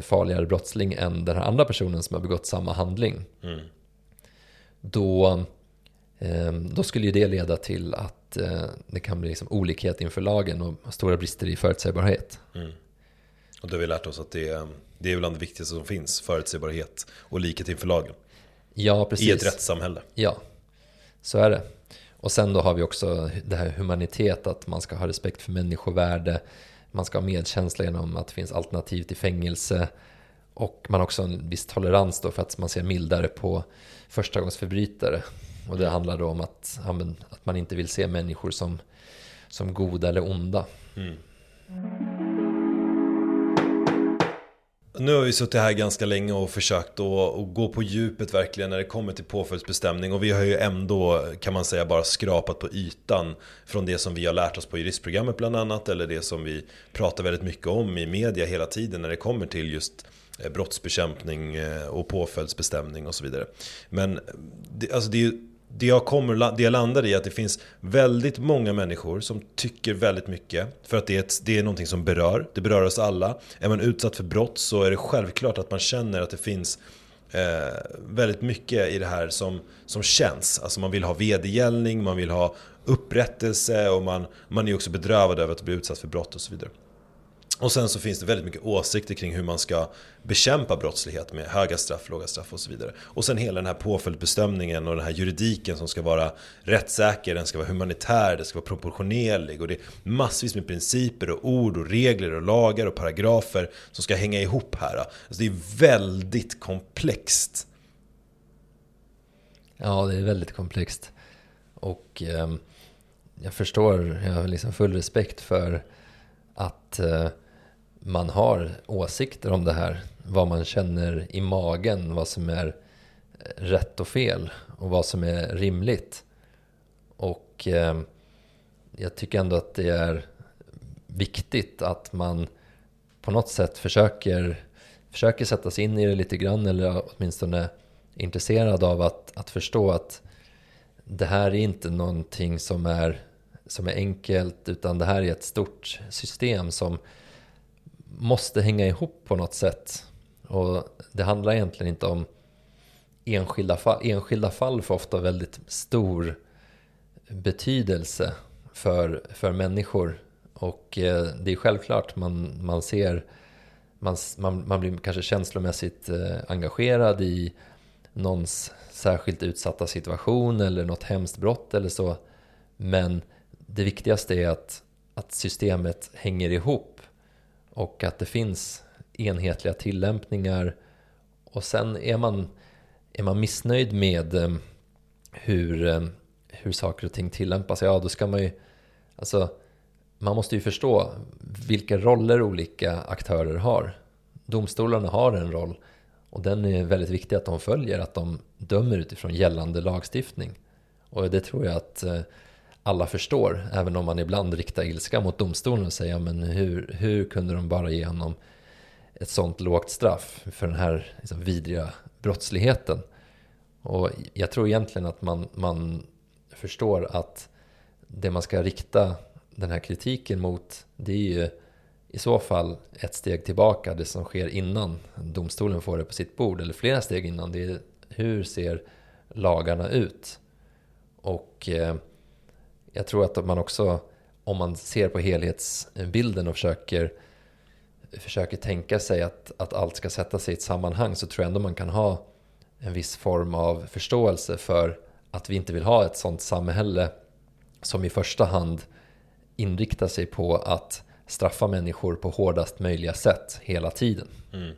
farligare brottsling än den här andra personen som har begått samma handling Mm. då, eh, då skulle ju det leda till att eh, det kan bli liksom olikhet inför lagen och stora brister i förutsägbarhet. Mm. Och då har vi lärt oss att det det är bland det viktigaste som finns. Förutsägbarhet och likhet inför lagen. Ja, precis. I ett rättssamhälle. Ja, så är det. Och sen då har vi också det här humanitet, att man ska ha respekt för människovärde, man ska ha medkänsla genom att det finns alternativ till fängelse och man har också en viss tolerans då för att man ser mildare på förstagångsförbrytare. Och det handlar då om att, ja, men, att man inte vill se människor som, som goda eller onda. Mm. Nu har vi suttit här ganska länge och försökt att, gå på djupet verkligen när det kommer till påföljdsbestämning och vi har ju ändå kan man säga bara skrapat på ytan från det som vi har lärt oss på juristprogrammet bland annat eller det som vi pratar väldigt mycket om i media hela tiden när det kommer till just eh, brottsbekämpning eh, och påföljdsbestämning och så vidare. Men det, alltså det är ju det jag, kommer, det jag landar i är att det finns väldigt många människor som tycker väldigt mycket. För att det är, ett, det är någonting som berör. Det berör oss alla. Är man utsatt för brott så är det självklart att man känner att det finns eh, väldigt mycket i det här som, som känns. Alltså man vill ha vedergällning, man vill ha upprättelse och man, man är också bedrövad över att bli utsatt för brott och så vidare. Och sen så finns det väldigt mycket åsikter kring hur man ska bekämpa brottslighet med höga straff, låga straff och så vidare. Och sen hela den här påföljdsbestämningen och den här juridiken som ska vara rättssäker, den ska vara humanitär, den ska vara proportionerlig och det är massvis med principer och ord och regler och lagar och paragrafer som ska hänga ihop här. Alltså det är väldigt komplext. Ja, det är väldigt komplext. Och eh, jag förstår, jag har liksom full respekt för att eh, man har åsikter om det här. Vad man känner i magen, vad som är eh, rätt och fel och vad som är rimligt. Och eh, jag tycker ändå att det är viktigt att man på något sätt försöker, försöker sätta sig in i det lite grann eller åtminstone är intresserad av att, att förstå att det här är inte någonting som är, som är enkelt utan det här är ett stort system som måste hänga ihop på något sätt. Och det handlar egentligen inte om enskilda fall. Enskilda fall får ofta väldigt stor betydelse för, för människor. Och eh, det är självklart man, man ser, man, man, man blir kanske känslomässigt eh, engagerad i någons särskilt utsatta situation eller något hemskt brott eller så. Men det viktigaste är att, att systemet hänger ihop och att det finns enhetliga tillämpningar. Och sen är man, är man missnöjd med eh, hur, eh, hur saker och ting tillämpas, ja då ska man ju, alltså man måste ju förstå vilka roller olika aktörer har. Domstolarna har en roll och den är väldigt viktig att de följer, att de dömer utifrån gällande lagstiftning. Och det tror jag att eh, alla förstår, även om man ibland riktar ilska mot domstolen och säger men hur, hur kunde de bara ge honom ett sånt lågt straff för den här liksom, vidriga brottsligheten? Och jag tror egentligen att man, man förstår att det man ska rikta den här kritiken mot det är ju i så fall ett steg tillbaka, det som sker innan domstolen får det på sitt bord, eller flera steg innan. Det är hur ser lagarna ut? Och eh, jag tror att man också, om man ser på helhetsbilden och försöker, försöker tänka sig att, att allt ska sätta sig i ett sammanhang så tror jag ändå man kan ha en viss form av förståelse för att vi inte vill ha ett sånt samhälle som i första hand inriktar sig på att straffa människor på hårdast möjliga sätt hela tiden. Mm.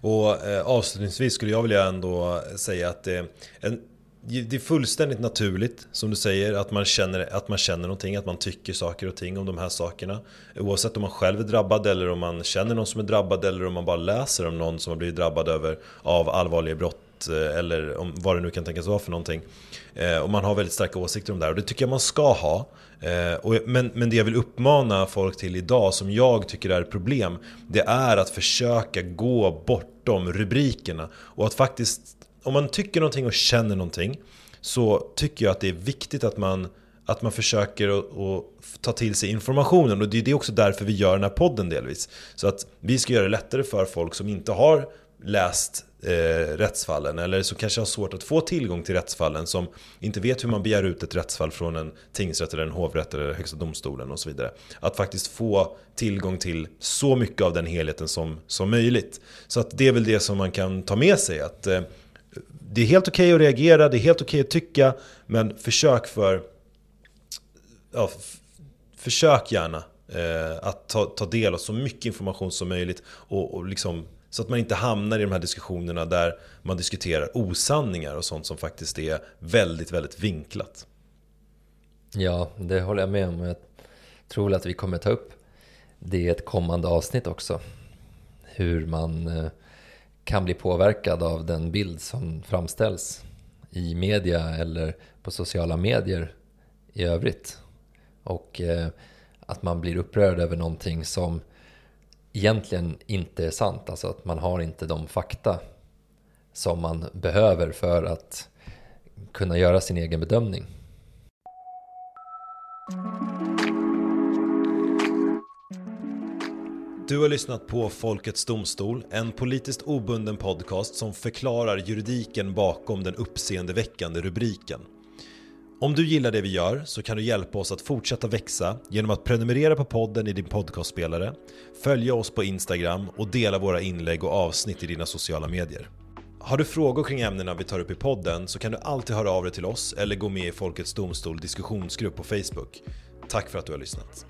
Och eh, avslutningsvis skulle jag vilja ändå säga att eh, en, det är fullständigt naturligt, som du säger, att man, känner, att man känner någonting, att man tycker saker och ting om de här sakerna. Oavsett om man själv är drabbad eller om man känner någon som är drabbad eller om man bara läser om någon som har blivit drabbad över, av allvarliga brott eh, eller om vad det nu kan tänkas vara för någonting. Eh, och man har väldigt starka åsikter om det här och det tycker jag man ska ha. Eh, och, men, men det jag vill uppmana folk till idag som jag tycker är ett problem Det är att försöka gå bortom rubrikerna och att faktiskt om man tycker någonting och känner någonting Så tycker jag att det är viktigt att man att man försöker att ta till sig informationen och det är också därför vi gör den här podden delvis. Så att vi ska göra det lättare för folk som inte har läst eh, rättsfallen eller som kanske har svårt att få tillgång till rättsfallen som inte vet hur man begär ut ett rättsfall från en tingsrätt eller en hovrätt eller högsta domstolen och så vidare. Att faktiskt få tillgång till så mycket av den helheten som, som möjligt. Så att det är väl det som man kan ta med sig att eh, det är helt okej okay att reagera, det är helt okej okay att tycka men försök för ja, försök gärna eh, att ta, ta del av så mycket information som möjligt och, och liksom så att man inte hamnar i de här diskussionerna där man diskuterar osanningar och sånt som faktiskt är väldigt, väldigt vinklat. Ja, det håller jag med om. Jag tror att vi kommer ta upp det i ett kommande avsnitt också. Hur man eh, kan bli påverkad av den bild som framställs i media eller på sociala medier i övrigt. Och eh, att man blir upprörd över någonting som egentligen inte är sant. Alltså att man har inte de fakta som man behöver för att kunna göra sin egen bedömning. Du har lyssnat på Folkets Domstol, en politiskt obunden podcast som förklarar juridiken bakom den uppseendeväckande rubriken. Om du gillar det vi gör så kan du hjälpa oss att fortsätta växa genom att prenumerera på podden i din podcastspelare, följa oss på Instagram och dela våra inlägg och avsnitt i dina sociala medier. Har du frågor kring ämnena vi tar upp i podden så kan du alltid höra av dig till oss eller gå med i Folkets Domstol diskussionsgrupp på Facebook. Tack för att du har lyssnat.